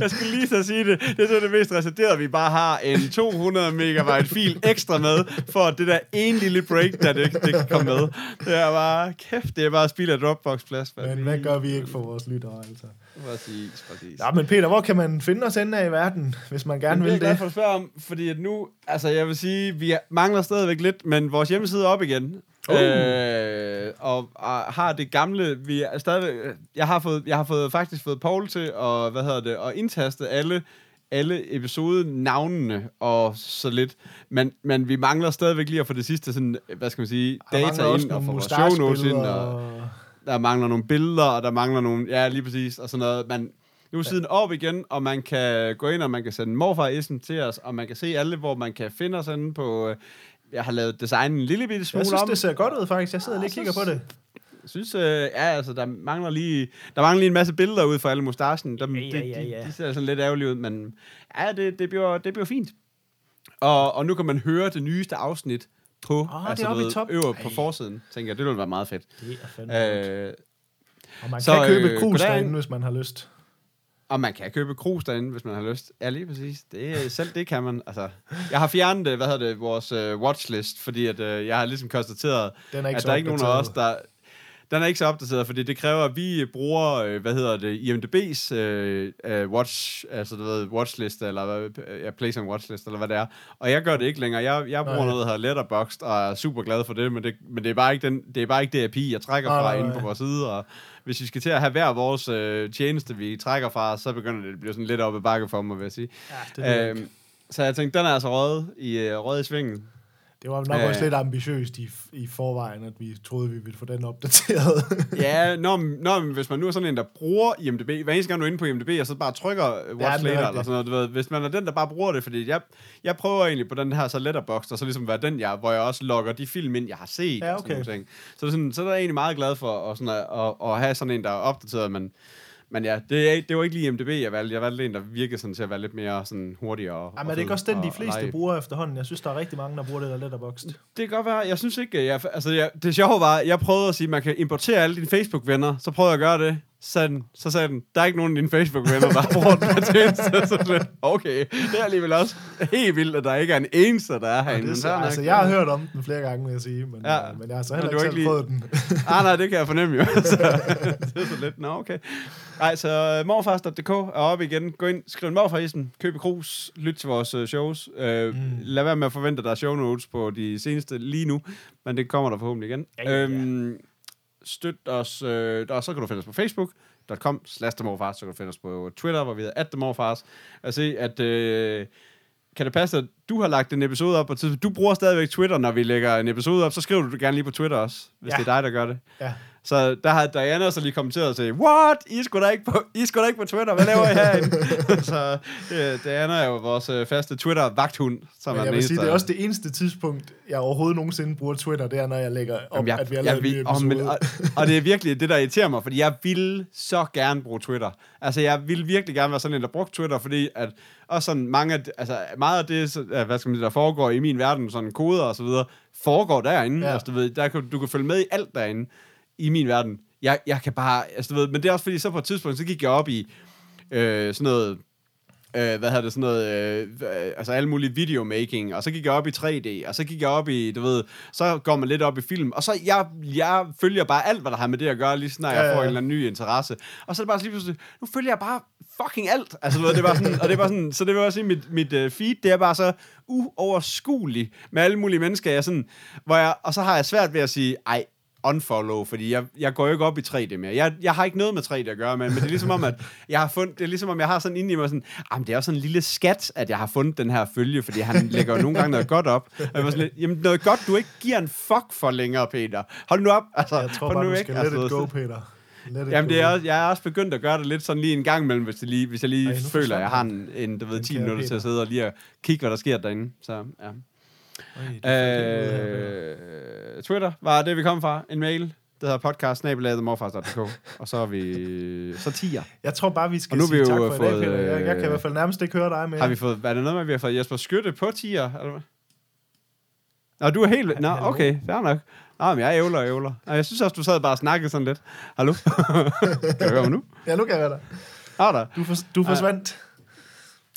Jeg skulle lige så sige det. Det er så det mest reserverede, vi bare har en 200 megabyte fil ekstra med, for det der ene lille break, der det, det kan komme med. Det er bare, kæft, det er bare spild af Dropbox-plads. Men hvad gør vi ikke for vores lyttere, altså? Præcis, præcis. Ja, men Peter, hvor kan man finde os inde af i verden, hvis man gerne vil det er jeg det? for at spørge om, fordi at nu, altså jeg vil sige, vi mangler stadigvæk lidt, men vores hjemmeside er op igen. Uh. Øh, og, og, har det gamle, vi er stadigvæk, jeg har fået, jeg har fået, faktisk fået Paul til at, hvad hedder det, at indtaste alle, alle episodenavnene og så lidt, men, men vi mangler stadigvæk lige at få det sidste sådan, hvad skal man sige, data ind og få vores show notes ind, og... der mangler nogle billeder, og der mangler nogle, ja, lige præcis, og sådan noget. Man, nu er siden op igen, og man kan gå ind, og man kan sende morfar ism til os, og man kan se alle, hvor man kan finde os inde på... øh, Jeg har lavet designen en lille bitte smule Jeg synes, om. det ser godt ud, faktisk. Jeg sidder lige og kigger på det. Jeg synes, øh, ja, altså, der mangler lige, der mangler lige en masse billeder ud for alle mustachen. Dem, Ja, ja, de, ja, ja. De, de, ser sådan lidt ærgerlige ud, men ja, det, det, bliver, det bliver fint. Og, og nu kan man høre det nyeste afsnit på, Ah, det er altså, i top. øverst på forsiden. Tænker jeg, det ville være meget fedt. Det er fandme. Øh, Og man så, kan købe øh, krus derinde, hvis man har lyst. Og man kan købe krus derinde, hvis man har lyst. Ja, lige præcis. Det, er- selv det kan man. Altså, jeg har fjernet, øh, hvad hedder det, vores uh, watchlist, fordi at, uh, jeg har ligesom konstateret, Den er ikke at der er ikke nogen af os, der... Den er ikke så opdateret, fordi det kræver, at vi bruger, øh, hvad hedder det, IMDb's øh, øh, watch, altså du ved, watchlist, eller ja, place on watchlist, eller hvad det er. Og jeg gør det ikke længere. Jeg, jeg bruger Nej. noget, der hedder Letterboxd, og er super glad for det, men det, men det er bare ikke, den, det er bare ikke det API, jeg trækker Nej, fra nej, inde på vores side, og hvis vi skal til at have hver vores øh, tjeneste, vi trækker fra, så begynder det at blive sådan lidt op ad bakke for mig, vil jeg sige. Ja, det, Øhm, så jeg tænkte, den er altså røget i, øh, røget i svingen. Det var nok øh, også lidt ambitiøst i, i forvejen, at vi troede, vi ville få den opdateret. Ja, når, når, hvis man nu er sådan en, der bruger IMDb, hver eneste gang du er inde på IMDb, og så bare trykker Watch Later, rigtigt. eller sådan noget, du ved, hvis man er den, der bare bruger det, fordi jeg, jeg prøver egentlig på den her så letterbox, og så ligesom være den, jeg, hvor jeg også logger de film ind, jeg har set, Ja, og sådan okay. nogle ting. Så, sådan, så er jeg egentlig meget glad for at, sådan at, at, at have sådan en, der er opdateret, men, men ja, det, er, det var ikke lige IMDb, jeg valgte. Jeg valgte en, der virkede sådan til at være lidt mere sådan hurtigere. Og, Jamen, og er det ikke fed også den, de fleste bruger efterhånden? Jeg synes, der er rigtig mange, der bruger det der letterboxd. Det kan godt være. Jeg synes ikke, jeg, altså jeg, det sjove var, jeg prøvede at sige, at man kan importere alle dine Facebook-venner. Så prøvede jeg at gøre det. Så sagde den, så sagde den der er ikke nogen af dine Facebook-venner, der bruger den her tjeneste. Så sådan lidt, okay, det er alligevel også helt vildt, at der ikke er en eneste, der er herinde. Det, så, nok. altså, jeg har hørt om den flere gange, vil jeg sige, men, Ja. ja. men jeg har så heller ikke selv ikke fået den. Ah, nej, det kan jeg fornemme jo. så, det er så lidt, nå okay. Nej, så uh, morfars.dk er oppe igen. Gå ind, skriv en morfarisen, køb krus, lyt til vores uh, shows. Uh, mm. Lad være med at forvente, at der er show notes på de seneste lige nu, men det kommer der forhåbentlig igen. Ja, ja, ja. Øhm, støt os, øh, og så kan du finde os på facebook.com slash så kan du finde os på Twitter, hvor vi hedder at themorfars. Og se, at... Øh, kan det passe, at du har lagt en episode op tidspunkt? Du bruger stadigvæk Twitter, når vi lægger en episode op, så skriver du det gerne lige på Twitter også, hvis Ja. det er dig, der gør det. Ja. Så der har Diana så lige kommenteret og sagt, what? I sgu da ikke på, I sgu da ikke på Twitter, hvad laver I herinde? så øh, Diana er jo vores øh, faste Twitter-vagthund, som Men er jeg den vil sige, det er også det eneste tidspunkt, jeg overhovedet nogensinde bruger Twitter, det er, når jeg lægger op, Jamen, jeg, at vi har jeg, lavet en vil- og, episode. men, og, og det er virkelig det, der irriterer mig, fordi jeg vil så gerne bruge Twitter. Altså, jeg vil virkelig gerne være sådan en, der brugte Twitter, fordi at også sådan mange af, altså, meget af det, så- hvad skal man sige, der foregår i min verden, sådan koder og så videre, foregår derinde. Ja. Altså, du ved, der kan, du kan følge med i alt derinde i min verden. Jeg, jeg kan bare, altså, du ved, men det er også fordi, så på et tidspunkt, så gik jeg op i øh, sådan noget, øh, hvad hedder det, sådan noget, øh, altså alle mulige videomaking, og så gik jeg op i 3D, og så gik jeg op i, du ved, så går man lidt op i film, og så jeg, jeg følger bare alt, hvad der har med det at gøre, lige snart jeg får en eller anden ny interesse. Og så er det bare lige pludselig, nu følger jeg bare fucking alt. Altså, du ved, det bare sådan, og det bare sådan, så det vil også sige, mit, mit uh, feed, det er bare så uoverskueligt med alle mulige mennesker, jeg sådan, hvor jeg, og så har jeg svært ved at sige, ej, unfollow, fordi jeg, jeg går jo ikke op i 3D mere. Jeg, jeg har ikke noget med 3D at gøre, men, men det er ligesom om, at jeg har fundet, det er ligesom om, jeg har sådan inde i mig sådan, jamen det er også sådan en lille skat, at jeg har fundet den her følge, fordi han lægger jo nogle gange noget godt op. Og jeg var sådan lidt, jamen noget godt, du ikke giver en fuck for længere, Peter. Hold nu op. Altså, jeg tror bare, nu du skal Altså, let it så- go, Peter. Let it Jamen, det er, også- jeg er også begyndt at gøre det lidt sådan lige en gang imellem, hvis, det lige, hvis jeg lige Ej, føler, at jeg har en, en du ved, Den 10 kære minutter til at sidde og lige at kigge, hvad der sker derinde. Så, ja. Øj. Øh, Twitter var det, vi kom fra. En mail, der hedder podcast og så er vi så tier. Jeg tror bare, vi skal Og nu sige vi tak for i fået, dag, Peter. Jeg, jeg kan i øh, hvert fald nærmest ikke høre dig mere. Har vi fået, er det noget med, at vi har fået Jesper Skytte på tier? Eller hvad? Nå, du er helt... Nå, okay, fair nok. Nå, men jeg ævler og ævler. Jeg synes også, du sad bare og snakkede sådan lidt. Hallo? kan du høre mig nu? Ja, nu kan jeg. Nå da. Du, for, du forsvandt.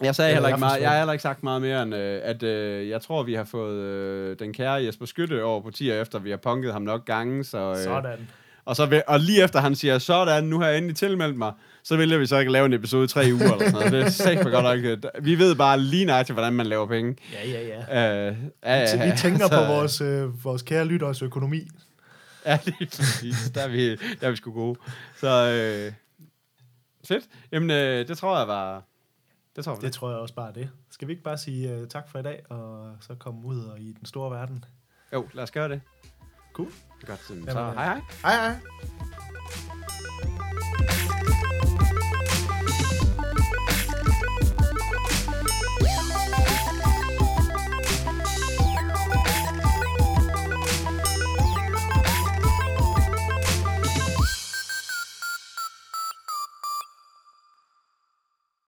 Jeg sagde Eller heller jeg ikke meget, jeg har heller ikke sagt meget mere end, øh, at øh, jeg tror, vi har fået øh, den kære Jesper Skytte over på 10 efter, vi har punket ham nok gange. Så, øh, Sådan. og, så vil, og lige efter han siger, sådan, nu har jeg endelig tilmeldt mig, så vælger vi så ikke lave en episode i tre uger eller sådan noget. Det er sikkert godt nok. øh, Vi ved bare lige nøjagtigt, hvordan man laver penge. Ja, ja, ja. Øh, ja, Så ja, vi tænker altså, på vores, øh, vores kære lytteres økonomi. Ja, lige præcis. Der er vi, der er vi sgu gode. Så øh, fedt. Jamen, øh, det tror jeg var... Det tror jeg Det tror jeg også bare det. Skal vi ikke bare sige uh, tak for i dag, og så komme ud og i den store verden? Jo, lad os gøre det. Cool. Godt. Så Jamen, hej hej. Hej hej.